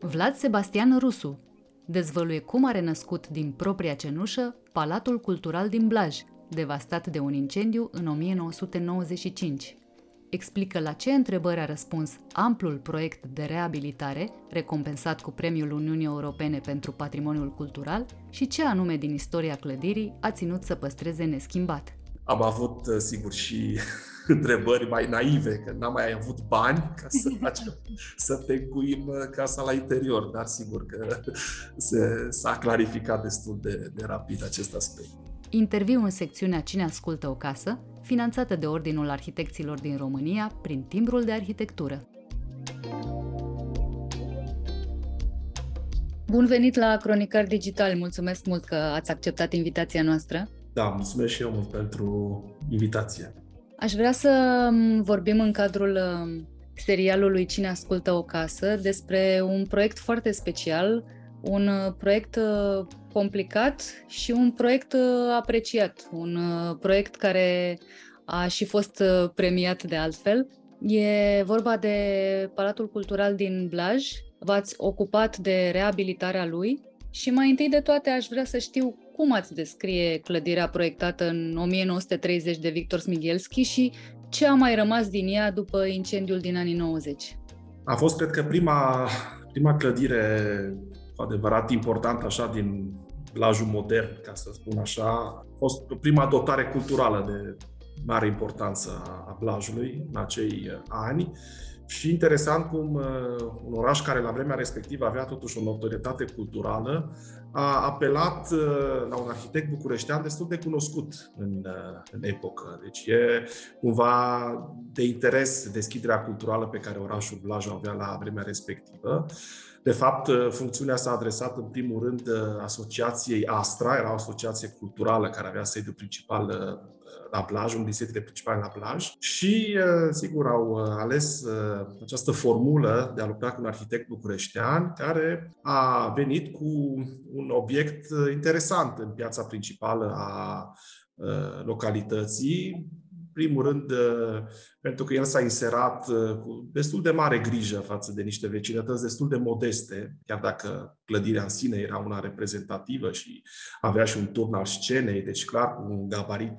Vlad Sebastian Rusu dezvăluie cum a renăscut din propria cenușă Palatul Cultural din Blaj, devastat de un incendiu în 1995. Explică la ce întrebări a răspuns amplul proiect de reabilitare, recompensat cu Premiul Uniunii Europene pentru Patrimoniul Cultural, și ce anume din istoria clădirii a ținut să păstreze neschimbat. Am avut, sigur, și întrebări mai naive, că n-am mai avut bani ca să facem, să tencuim casa la interior, dar sigur că se, s-a clarificat destul de, de rapid acest aspect. Interviu în secțiunea Cine ascultă o casă, finanțată de Ordinul Arhitecților din România prin timbrul de arhitectură. Bun venit la Cronicar Digital! Mulțumesc mult că ați acceptat invitația noastră. Da, mulțumesc și eu mult pentru invitație. Aș vrea să vorbim în cadrul um, serialului Cine ascultă o casă despre un proiect foarte special, un uh, proiect uh, complicat și un proiect uh, apreciat, un proiect care a și fost premiat de altfel. E vorba de Palatul Cultural din Blaj. V-ați ocupat de reabilitarea lui și mai întâi de toate aș vrea să știu cum ați descrie clădirea proiectată în 1930 de Victor Smighelski și ce a mai rămas din ea după incendiul din anii 90? A fost, cred că, prima, prima clădire cu adevărat importantă așa din plajul modern, ca să spun așa. A fost prima dotare culturală de mare importanță a plajului în acei ani și interesant cum uh, un oraș care la vremea respectivă avea totuși o notorietate culturală a apelat uh, la un arhitect bucureștean destul de cunoscut în, uh, în epocă. Deci e cumva de interes deschiderea culturală pe care orașul Blaj o avea la vremea respectivă. De fapt, funcțiunea s-a adresat în primul rând asociației Astra, era o asociație culturală care avea sediul principal la plaj, un din setele principale la plaj și, uh, sigur, au uh, ales uh, această formulă de a lucra cu un arhitect bucureștean care a venit cu un obiect interesant în piața principală a localității, primul rând, pentru că el s-a inserat cu destul de mare grijă față de niște vecinătăți destul de modeste, chiar dacă clădirea în sine era una reprezentativă și avea și un turn al scenei, deci clar cu un gabarit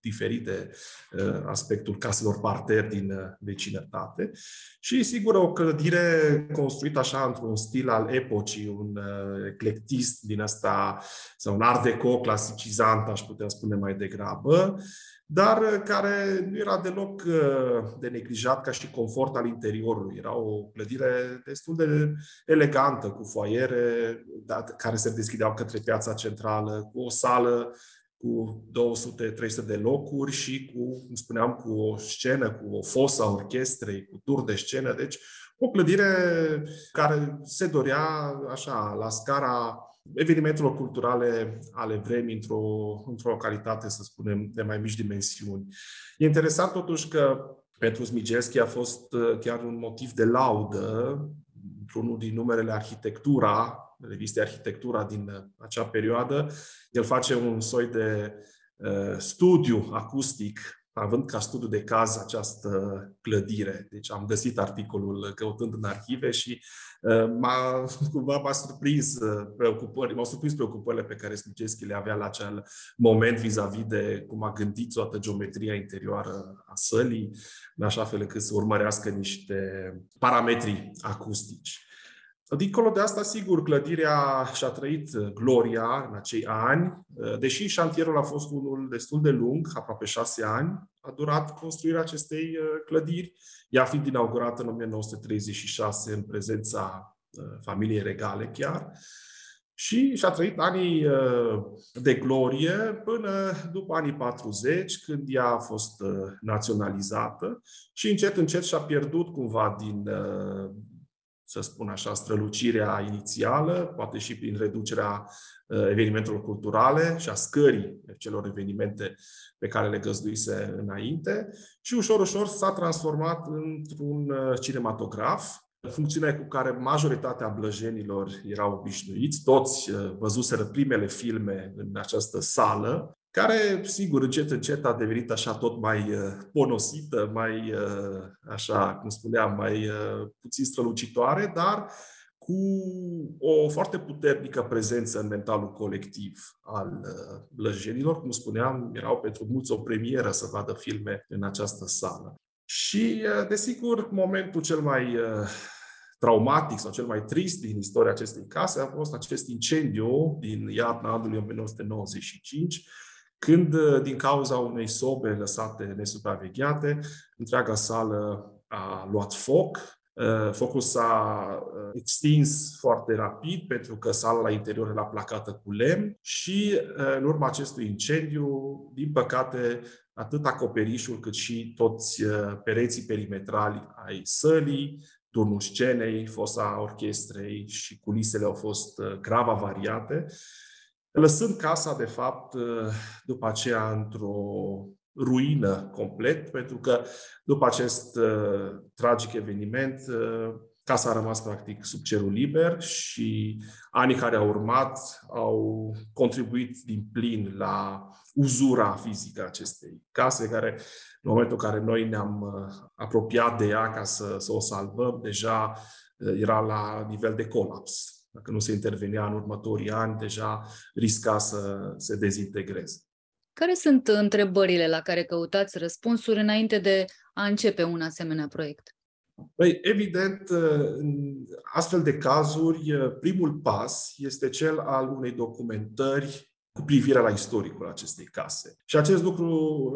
diferite uh, aspectul caselor parter din uh, vecinătate. Și, sigur, o clădire construită așa într-un stil al epocii, un uh, eclectist din asta, sau un art deco clasicizant, aș putea spune mai degrabă, dar care nu era deloc de neglijat ca și confort al interiorului. Era o clădire destul de elegantă, cu foaiere care se deschideau către piața centrală, cu o sală cu 200-300 de locuri și cu, cum spuneam, cu o scenă, cu o fosă a orchestrei, cu tur de scenă. Deci o clădire care se dorea așa, la scara evenimentelor culturale ale vremii într-o, într-o localitate, să spunem, de mai mici dimensiuni. E interesant totuși că pentru Smigelski a fost uh, chiar un motiv de laudă într-unul din numerele Arhitectura, reviste Arhitectura din uh, acea perioadă. El face un soi de uh, studiu acustic, având ca studiu de caz această clădire. Deci am găsit articolul căutând în arhive și uh, m-a, cumva m-a surprins uh, preocupări, m-au surprins preocupările pe care Smigeschi le avea la acel moment vis-a-vis de cum a gândit toată geometria interioară a sălii, în așa fel încât să urmărească niște parametri acustici. Dincolo de asta, sigur, clădirea și-a trăit uh, gloria în acei ani, uh, deși șantierul a fost unul destul de lung, aproape șase ani, a durat construirea acestei uh, clădiri, ea fiind inaugurată în 1936 în prezența familiei regale chiar, și și-a trăit anii de glorie până după anii 40, când ea a fost naționalizată și încet, încet și-a pierdut cumva din să spun așa, strălucirea inițială, poate și prin reducerea uh, evenimentelor culturale și a scării celor evenimente pe care le găzduise înainte. Și ușor, ușor s-a transformat într-un uh, cinematograf, funcțiunea cu care majoritatea blăjenilor erau obișnuiți, toți uh, văzuseră primele filme în această sală care, sigur, încet, încet a devenit așa tot mai uh, ponosită, mai, uh, așa, cum spuneam, mai uh, puțin strălucitoare, dar cu o foarte puternică prezență în mentalul colectiv al blăjenilor. Cum spuneam, erau pentru mulți o premieră să vadă filme în această sală. Și, desigur, momentul cel mai traumatic sau cel mai trist din istoria acestei case a fost acest incendiu din iarna anului 1995, când, uh, din cauza unei sobe lăsate nesupravegheate, întreaga sală a luat foc, uh, Focul s-a uh, extins foarte rapid pentru că sala la interior era placată cu lemn și în urma acestui incendiu, din păcate, atât acoperișul cât și toți pereții perimetrali ai sălii, turnul scenei, fosa orchestrei și culisele au fost grav avariate lăsând casa, de fapt, după aceea într-o ruină complet, pentru că după acest uh, tragic eveniment, uh, casa a rămas practic sub cerul liber și anii care au urmat au contribuit din plin la uzura fizică a acestei case, care în momentul în care noi ne-am uh, apropiat de ea ca să, să o salvăm, deja era la nivel de colaps. Dacă nu se intervenea în următorii ani, deja risca să se dezintegreze. Care sunt întrebările la care căutați răspunsuri înainte de a începe un asemenea proiect? Păi, evident, în astfel de cazuri, primul pas este cel al unei documentări cu privire la istoricul acestei case. Și acest lucru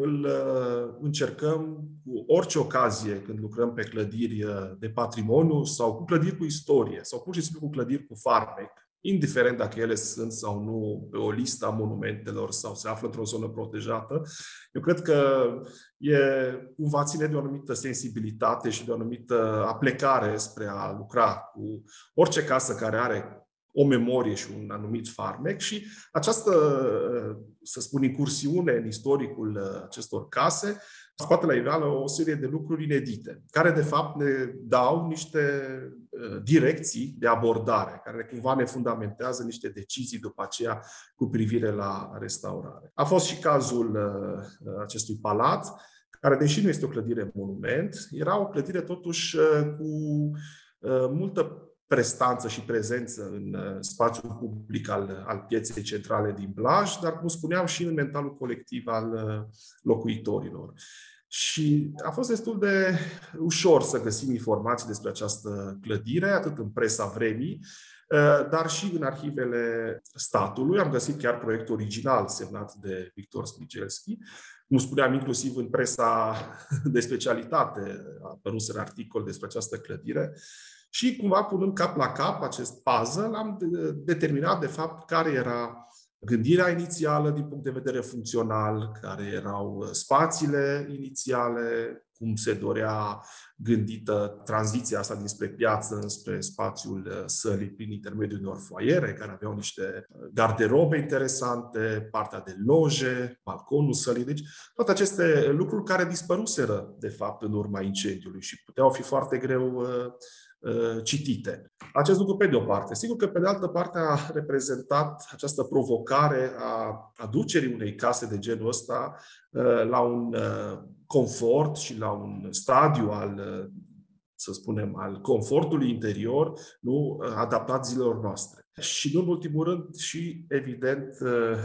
îl uh, încercăm cu orice ocazie când lucrăm pe clădiri uh, de patrimoniu sau cu clădiri cu istorie sau pur și simplu cu clădiri cu farmec, indiferent dacă ele sunt sau nu pe o listă a monumentelor sau se află într-o zonă protejată. Eu cred că e cumva ține de o anumită sensibilitate și de o anumită aplecare spre a lucra cu orice casă care are o memorie și un anumit farmec și această, să spun, incursiune în istoricul acestor case scoate la iveală o serie de lucruri inedite, care de fapt ne dau niște uh, direcții de abordare, care cumva ne fundamentează niște decizii după aceea cu privire la restaurare. A fost și cazul uh, acestui palat, care, deși nu este o clădire monument, era o clădire totuși uh, cu multă prestanță și prezență în uh, spațiul public al, al pieței centrale din Blaj, dar, cum spuneam, și în mentalul colectiv al uh, locuitorilor. Și a fost destul de ușor să găsim informații despre această clădire, atât în presa vremii, uh, dar și în arhivele statului. Am găsit chiar proiectul original semnat de Victor Smigelski. Cum spuneam, inclusiv în presa de specialitate a apărut un articol despre această clădire. Și cumva punând cap la cap acest puzzle, am determinat de fapt care era gândirea inițială din punct de vedere funcțional, care erau spațiile inițiale, cum se dorea gândită tranziția asta dinspre piață înspre spațiul uh, sălii prin intermediul unor foaiere care aveau niște uh, garderobe interesante, partea de loje, balconul sălii. Deci toate aceste lucruri care dispăruseră, de fapt, în urma incendiului și puteau fi foarte greu uh, Uh, citite. Acest lucru pe de o parte. Sigur că pe de altă parte a reprezentat această provocare a aducerii unei case de genul ăsta uh, la un uh, confort și la un stadiu al să spunem, al confortului interior, nu adaptat zilelor noastre. Și, nu în ultimul rând, și, evident,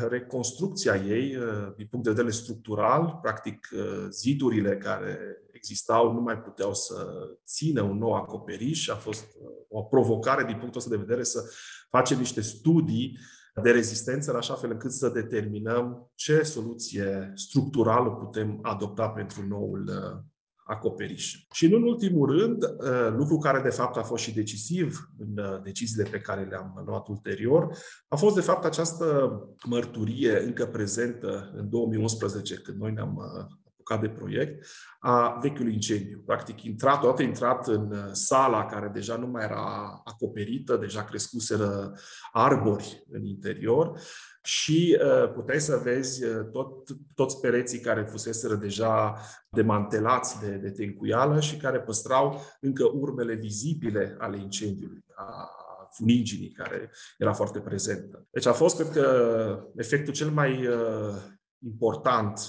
reconstrucția ei, din punct de vedere structural, practic, zidurile care existau nu mai puteau să țină un nou acoperiș. A fost uh, o provocare din punctul ăsta de vedere să facem niște studii de rezistență în așa fel încât să determinăm ce soluție structurală putem adopta pentru noul uh, acoperiș. Și nu în ultimul rând, uh, lucru care de fapt a fost și decisiv în deciziile pe care le-am luat ulterior, a fost de fapt această mărturie încă prezentă în 2011, când noi ne-am apucat de proiect, a vechiului incendiu. Practic, intrat, odată intrat în uh, sala care deja nu mai era acoperită, deja crescuseră arbori în interior și uh, puteai să vezi uh, tot, toți pereții care fuseseră deja demantelați de, de tencuială și care păstrau încă urmele vizibile ale incendiului, a funiginii care era foarte prezentă. Deci a fost, cred că, efectul cel mai uh, important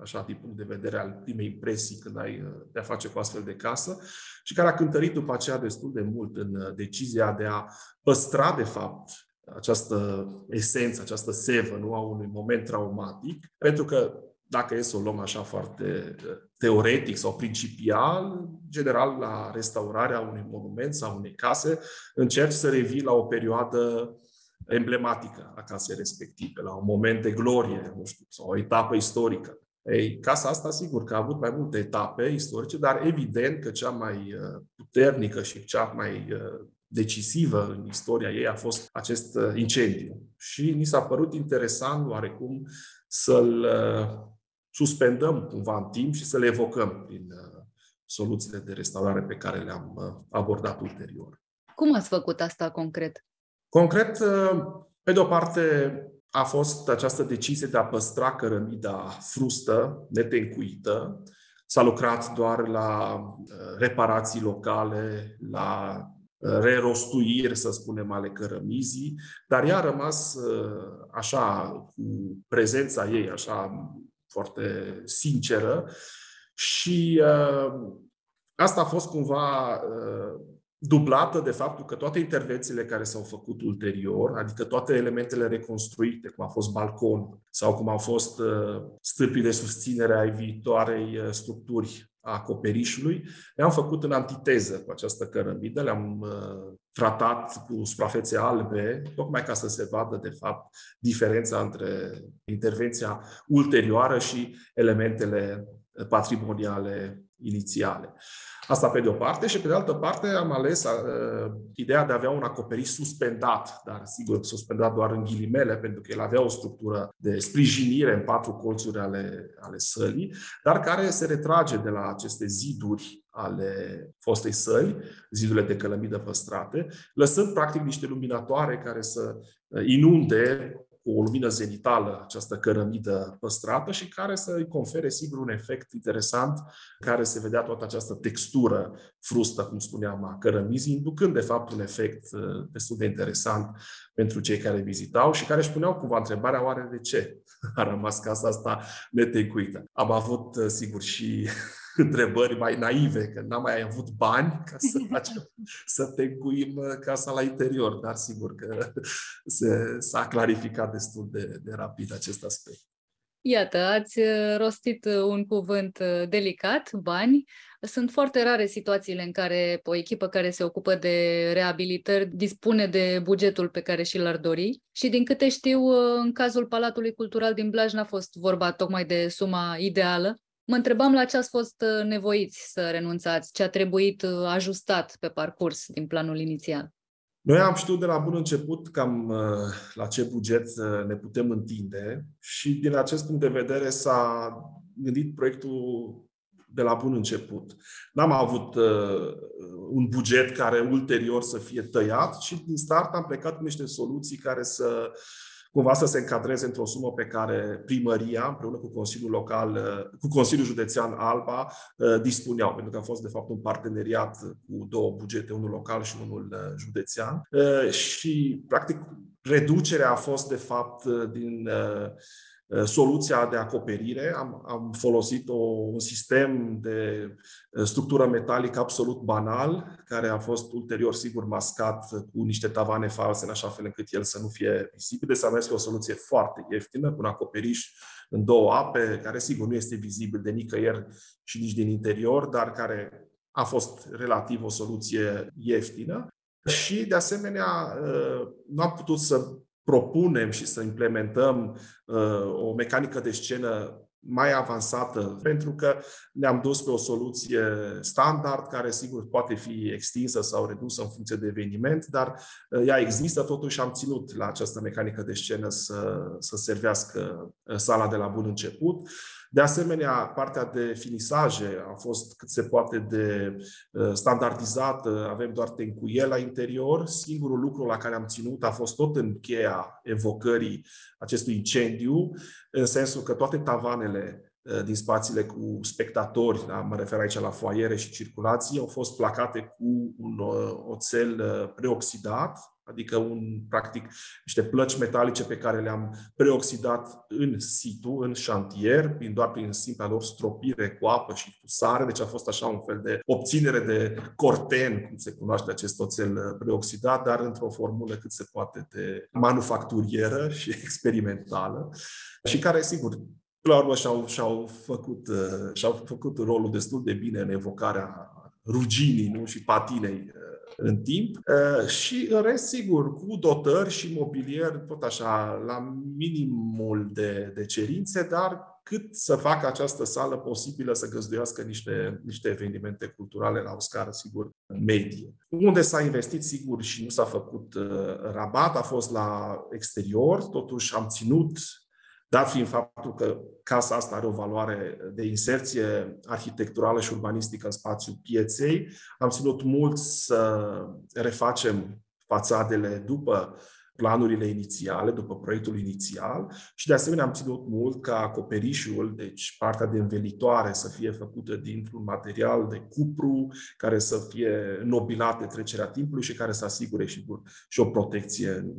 așa din punct de vedere al primei impresii când ai uh, de-a face cu astfel de casă și care a cântărit după aceea destul de mult în uh, decizia de a păstra, de fapt, această esență, această sevă nu, a unui moment traumatic, pentru că dacă e să o luăm așa foarte uh, teoretic sau principial, general la restaurarea unui monument sau unei case, încerci să revii la o perioadă emblematică a casei respective, la un moment de glorie, nu știu, sau o etapă istorică. Ei, casa asta, sigur că a avut mai multe etape istorice, dar evident că cea mai uh, puternică și cea mai uh, decisivă în istoria ei a fost acest uh, incendiu. Și ni s-a părut interesant oarecum să-l suspendăm cumva în timp și să le evocăm prin soluțiile de restaurare pe care le-am abordat ulterior. Cum ați făcut asta concret? Concret, pe de o parte, a fost această decizie de a păstra cărămida frustă, netencuită. S-a lucrat doar la uh, reparații locale, la uh, rerostuiri, să spunem, ale cărămizii, dar ea a rămas uh, așa, cu prezența ei, așa foarte sinceră și asta a fost cumva dublată de faptul că toate intervențiile care s-au făcut ulterior, adică toate elementele reconstruite, cum a fost balcon sau cum au fost uh, stâlpii de susținere ai viitoarei uh, structuri a acoperișului, le-am făcut în antiteză cu această cărămidă, le-am uh, tratat cu suprafețe albe, tocmai ca să se vadă, de fapt, diferența între intervenția ulterioară și elementele patrimoniale inițiale. Asta pe de o parte și pe de altă parte am ales uh, ideea de a avea un acoperiș suspendat, dar sigur suspendat doar în ghilimele, pentru că el avea o structură de sprijinire în patru colțuri ale, ale sălii, dar care se retrage de la aceste ziduri ale fostei săli, zidurile de călămidă păstrate, lăsând practic niște luminatoare care să uh, inunde cu o lumină zenitală această cărămidă păstrată și care să îi confere, sigur, un efect interesant, care se vedea toată această textură frustă, cum spuneam, a cărămizii, inducând, de fapt, un efect uh, destul de interesant pentru cei care vizitau și care își puneau cumva întrebarea oare de ce a rămas casa asta netecuită. Am avut, uh, sigur, și întrebări mai naive, că n-am mai avut bani ca să facem, să tencuim casa la interior, dar sigur că se, s-a clarificat destul de, de rapid acest aspect. Iată, ați uh, rostit uh, un cuvânt uh, delicat, bani. Sunt foarte rare situațiile în care o echipă care se ocupă de reabilitări dispune de bugetul pe care și l-ar dori. Și din câte știu, în cazul Palatului Cultural din Blaj n-a fost vorba tocmai de suma ideală. Mă întrebam la ce ați fost nevoiți să renunțați, ce a trebuit ajustat pe parcurs din planul inițial. Noi am știut de la bun început cam uh, la ce buget uh, ne putem întinde și din acest punct de vedere s-a gândit proiectul de la bun început. N-am avut uh, un buget care ulterior să fie tăiat, și din start am plecat cu niște soluții care să uh, cumva să se încadreze într-o sumă pe care primăria, împreună cu Consiliul Local, uh, cu Consiliul Județean Alba, uh, dispuneau, pentru că a fost de fapt un parteneriat cu două bugete, unul local și unul uh, județean. Și, practic, reducerea a fost, de fapt, din Uh, soluția de acoperire. Am, am folosit o, un sistem de uh, structură metalică absolut banal, care a fost ulterior, sigur, mascat cu niște tavane false, în așa fel încât el să nu fie vizibil. Deci s-a mers pe o soluție foarte ieftină, cu un acoperiș în două ape, care, sigur, nu este vizibil de nicăieri și nici din interior, dar care a fost relativ o soluție ieftină. Și, de asemenea, uh, nu am putut să propunem și să implementăm uh, o mecanică de scenă mai avansată, pentru că ne-am dus pe o soluție standard, care sigur poate fi extinsă sau redusă în funcție de eveniment, dar uh, ea există, totuși am ținut la această mecanică de scenă să, să servească uh, sala de la bun început. De asemenea, partea de finisaje a fost cât se poate de uh, standardizată, avem doar tencuiel la interior. Singurul lucru la care am ținut a fost tot în cheia evocării acestui incendiu, în sensul că toate tavanele uh, din spațiile cu spectatori, da, mă refer aici la foaiere și circulații, au fost placate cu un uh, oțel preoxidat, adică un, practic niște plăci metalice pe care le-am preoxidat în situ, în șantier, prin, doar prin simpla lor stropire cu apă și cu sare, deci a fost așa un fel de obținere de corten, cum se cunoaște acest oțel preoxidat, dar într-o formulă cât se poate de manufacturieră și experimentală. Și care, sigur, la urmă și-au, și-au, făcut, și-au făcut rolul destul de bine în evocarea ruginii nu? și patinei în timp uh, și în rest, sigur, cu dotări și mobilier, tot așa, la minimul de, de cerințe, dar cât să facă această sală posibilă să găzduiască niște, niște evenimente culturale la o scară, sigur, medie. Unde s-a investit, sigur, și nu s-a făcut uh, rabat, a fost la exterior, totuși am ținut dat fiind faptul că casa asta are o valoare de inserție arhitecturală și urbanistică în spațiul pieței, am ținut mult să refacem fațadele după planurile inițiale, după proiectul inițial și de asemenea am ținut mult ca acoperișul, deci partea de învelitoare să fie făcută dintr-un material de cupru care să fie nobilat de trecerea timpului și care să asigure și, și o protecție în,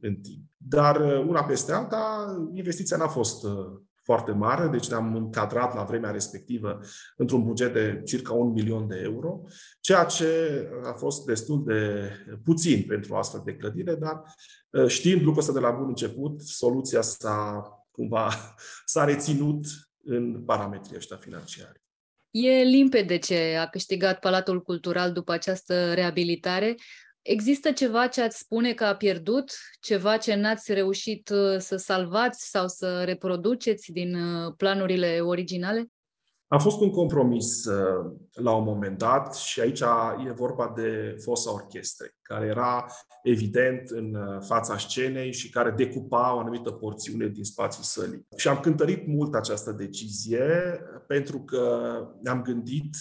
în timp. Dar una peste alta, investiția n-a fost foarte mare, deci ne-am încadrat la vremea respectivă într-un buget de circa un milion de euro, ceea ce a fost destul de puțin pentru o astfel de clădire, dar ă, știind lucrul ăsta de la bun început, soluția s-a cumva s-a reținut în parametrii ăștia financiari. E limpede ce a câștigat Palatul Cultural după această reabilitare. Există ceva ce ați spune că a pierdut? Ceva ce n-ați reușit uh, să salvați sau să reproduceți din uh, planurile originale? A fost un compromis uh, la un moment dat și aici e vorba de fosa orchestrei, care era evident în fața scenei și care decupa o anumită porțiune din spațiul sălii. Și am cântărit mult această decizie pentru că ne-am gândit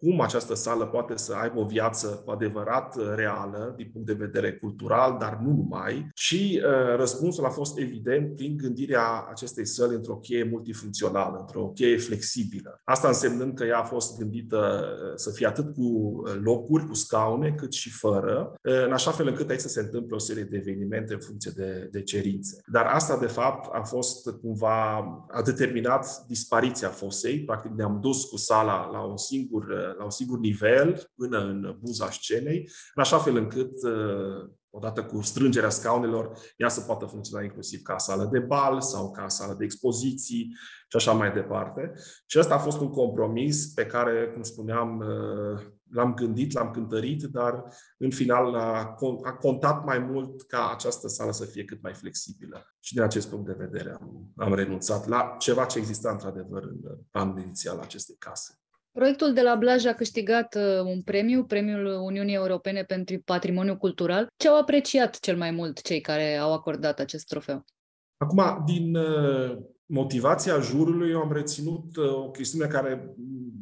cum această sală poate să aibă o viață cu adevărat uh, reală din punct de vedere cultural, dar nu numai. Și uh, răspunsul a fost evident prin gândirea acestei săli într-o cheie multifuncțională, într-o cheie flexibilă. Asta însemnând că ea a fost gândită uh, să fie atât cu uh, locuri, cu scaune, cât și fără, uh, în așa fel încât aici să se întâmple o serie de evenimente în funcție de, de cerințe. Dar asta, de fapt, a fost cumva, a determinat dispariția fosei. Practic ne-am dus cu sala la un singur la un singur nivel până în buza scenei, în așa fel încât uh, odată cu strângerea scaunelor, ea să poată funcționa inclusiv ca sală de bal sau ca sală de expoziții și așa mai departe. Și ăsta a fost un compromis pe care, cum spuneam, uh, l-am gândit, l-am cântărit, dar în final a, a contat mai mult ca această sală să fie cât mai flexibilă. Și din acest punct de vedere am, am renunțat la ceva ce exista într-adevăr în planul inițial acestei case. Proiectul de la Blaj a câștigat uh, un premiu, Premiul Uniunii Europene pentru Patrimoniu Cultural. Ce au apreciat cel mai mult cei care au acordat acest trofeu? Acum, din uh, motivația jurului, eu am reținut uh, o chestiune care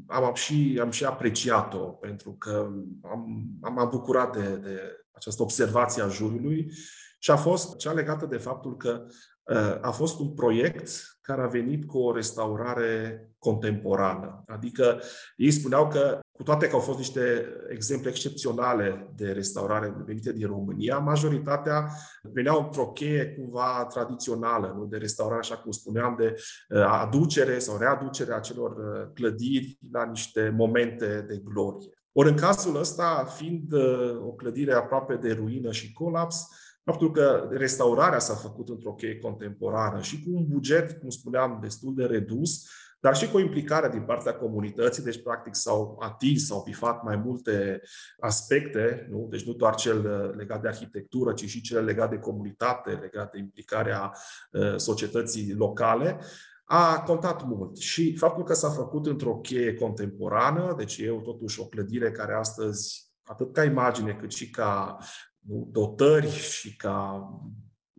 am și, am și apreciat-o, pentru că am, am bucurat de, de această observație a jurului și a fost cea legată de faptul că a fost un proiect care a venit cu o restaurare contemporană. Adică ei spuneau că, cu toate că au fost niște exemple excepționale de restaurare venite din România, majoritatea veneau într-o cheie cumva tradițională, nu? de restaurare, așa cum spuneam, de uh, aducere sau readucere a celor uh, clădiri la niște momente de glorie. Ori în cazul ăsta, fiind uh, o clădire aproape de ruină și colaps, Faptul că restaurarea s-a făcut într-o cheie contemporană și cu un buget, cum spuneam, destul de redus, dar și cu o implicare din partea comunității, deci practic s-au atins, s-au pifat mai multe aspecte, nu? deci nu doar cel legat de arhitectură, ci și cel legat de comunitate, legat de implicarea uh, societății locale, a contat mult. Și faptul că s-a făcut într-o cheie contemporană, deci e totuși o clădire care astăzi atât ca imagine cât și ca dotări și ca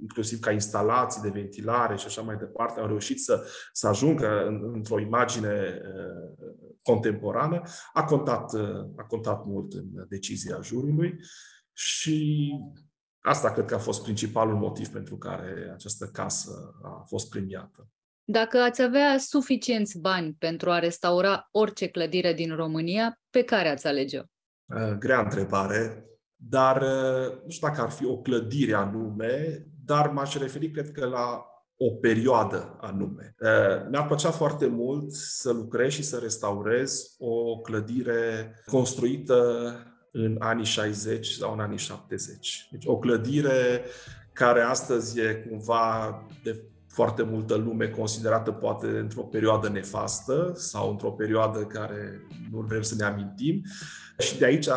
inclusiv ca instalații de ventilare și așa mai departe, au reușit să, să ajungă în, într-o imagine uh, contemporană, a contat, uh, a contat mult în decizia juriului și asta cred că a fost principalul motiv pentru care această casă a fost premiată. Dacă ați avea suficienți bani pentru a restaura orice clădire din România, pe care ați alege-o? Uh, grea întrebare. Dar uh, nu știu dacă ar fi o clădire anume, dar m-aș referi, cred că, la o perioadă anume. Uh, mi-ar plăcea foarte mult să lucrez și să restaurez o clădire construită în anii 60 sau în anii 70. Deci o clădire care astăzi e cumva de foarte multă lume considerată poate într-o perioadă nefastă sau într-o perioadă care nu vrem să ne amintim. Și de aici uh,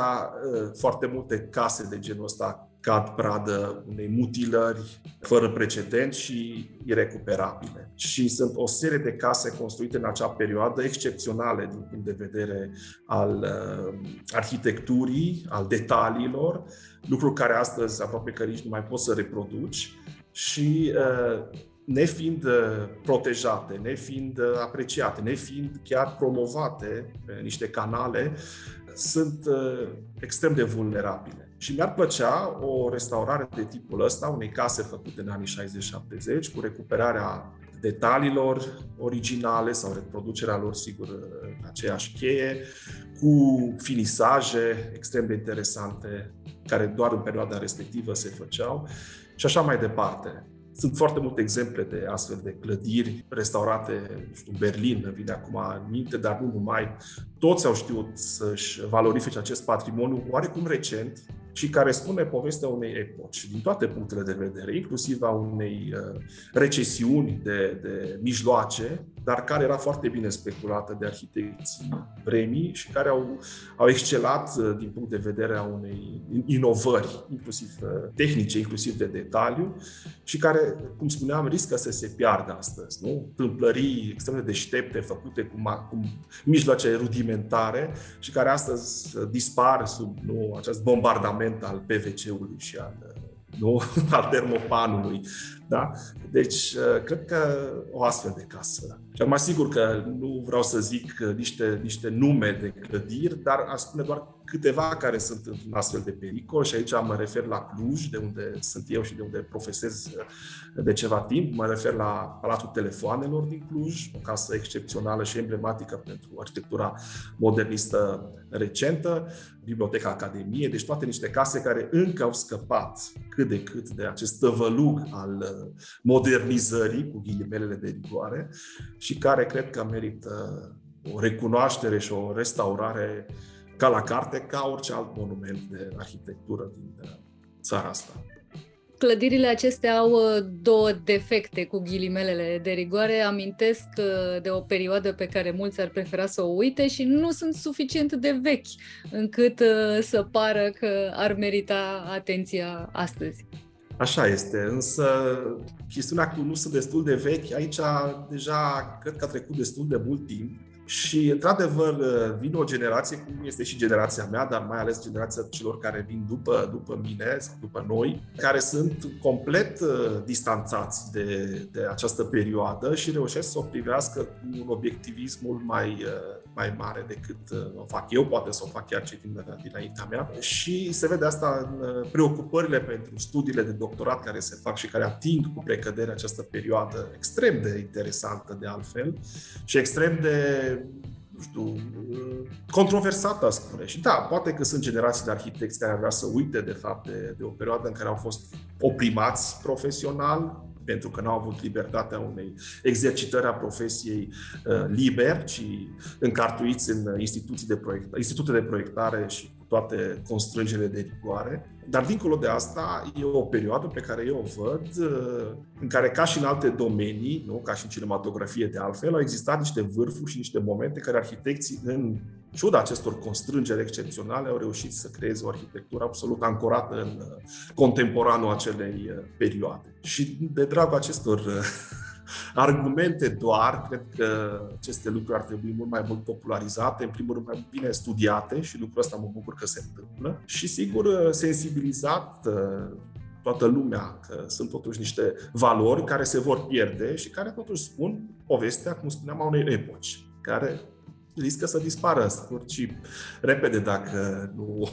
foarte multe case de genul ăsta cad pradă unei mutilări fără precedent și irecuperabile. Și sunt o serie de case construite în acea perioadă excepționale din punct de vedere al uh, arhitecturii, al detaliilor, lucruri care astăzi aproape că nici nu mai poți să reproduci și uh, nefiind uh, protejate, nefiind uh, apreciate, nefiind chiar promovate pe niște canale, sunt uh, extrem de vulnerabile. Și mi-ar plăcea o restaurare de tipul ăsta, unei case făcute în anii 60-70, cu recuperarea detaliilor originale sau reproducerea lor, sigur, în aceeași cheie, cu finisaje extrem de interesante, care doar în perioada respectivă se făceau și așa mai departe. Sunt foarte multe exemple de astfel de clădiri restaurate, nu știu, Berlin, îmi vine acum în minte, dar nu numai. Toți au știut să-și valorifice acest patrimoniu oarecum recent și care spune povestea unei epoci, din toate punctele de vedere, inclusiv a unei uh, recesiuni de, de mijloace, dar care era foarte bine speculată de arhitecții vremii și care au, au excelat uh, din punct de vedere a unei inovări, inclusiv uh, tehnice, inclusiv de detaliu, și care, cum spuneam, riscă să se piardă astăzi. Nu? Tâmplării extrem de deștepte, făcute cu, cu mijloace rudimentare și care astăzi dispar sub nu, acest bombardament al PVC-ului și al nu? al termopanului. Da? Deci, cred că o astfel de casă Și mai sigur că nu vreau să zic niște, niște nume de clădiri, dar aș spune doar câteva care sunt într-un astfel de pericol și aici mă refer la Cluj, de unde sunt eu și de unde profesez de ceva timp. Mă refer la Palatul Telefoanelor din Cluj, o casă excepțională și emblematică pentru arhitectura modernistă recentă, Biblioteca Academie, deci toate niște case care încă au scăpat cât de cât de acest tăvălug al modernizării, cu ghilimelele de rigoare, și care cred că merită o recunoaștere și o restaurare ca la carte, ca orice alt monument de arhitectură din uh, țara asta. Clădirile acestea au uh, două defecte cu ghilimelele de rigoare. Amintesc uh, de o perioadă pe care mulți ar prefera să o uite și nu sunt suficient de vechi încât să pară că ar merita atenția astăzi. Așa este, însă chestiunea cu nu sunt destul de vechi, aici deja cred că a trecut destul de mult timp și, într-adevăr, vine o generație, cum este și generația mea, dar mai ales generația celor care vin după, după mine sau după noi, care sunt complet uh, distanțați de, de această perioadă și reușesc să o privească cu un obiectivism mult mai, uh, mai mare decât uh, o fac eu, poate să o fac chiar cei din, dinaintea mea. Și se vede asta în preocupările pentru studiile de doctorat care se fac și care ating cu precădere această perioadă extrem de interesantă de altfel și extrem de nu știu, controversată, aș spune. Și da, poate că sunt generații de arhitecți care ar vrea să uite, de fapt, de, de o perioadă în care au fost oprimați profesional, pentru că n-au avut libertatea unei exercitări a profesiei uh, liber, ci încartuiți în instituții de proiect, institute de proiectare și cu toate constrângerile de rigoare. Dar dincolo de asta, e o perioadă pe care eu o văd uh, în care, ca și în alte domenii, nu, ca și în cinematografie de altfel, au existat niște vârfuri și niște momente care arhitecții, în ciuda acestor constrângeri excepționale, au reușit să creeze o arhitectură absolut ancorată în uh, contemporanul acelei uh, perioade. Și de dragul acestor argumente doar, cred că aceste lucruri ar trebui mult mai mult popularizate, în primul rând mai bine studiate și lucrul ăsta mă bucur că se întâmplă. Și sigur sensibilizat uh, toată lumea că sunt totuși niște valori care se vor pierde și care totuși spun povestea, cum spuneam, a unei epoci care riscă să dispară scurt și repede dacă nu,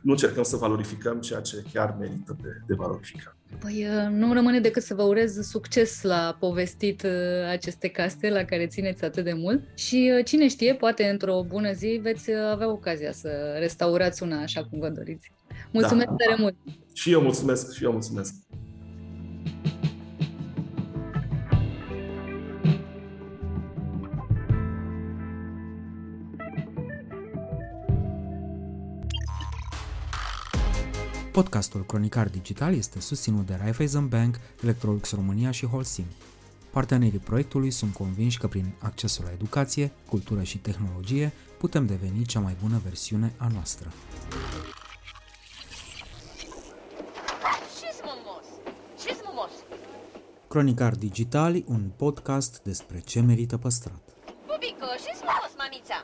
nu încercăm să valorificăm ceea ce chiar merită de, de valorificat. Păi uh, nu rămâne decât să vă urez succes la povestit uh, aceste case la care țineți atât de mult și uh, cine știe, poate într-o bună zi veți avea ocazia să restaurați una așa cum vă doriți. Mulțumesc da. tare mult! Și eu mulțumesc, și eu mulțumesc! Podcastul Cronicar Digital este susținut de Raiffeisen Bank, Electrolux România și Holcim. Partenerii proiectului sunt convinși că prin accesul la educație, cultură și tehnologie putem deveni cea mai bună versiune a noastră. Cronicar Digital, un podcast despre ce merită păstrat. Bubico, ce mamița?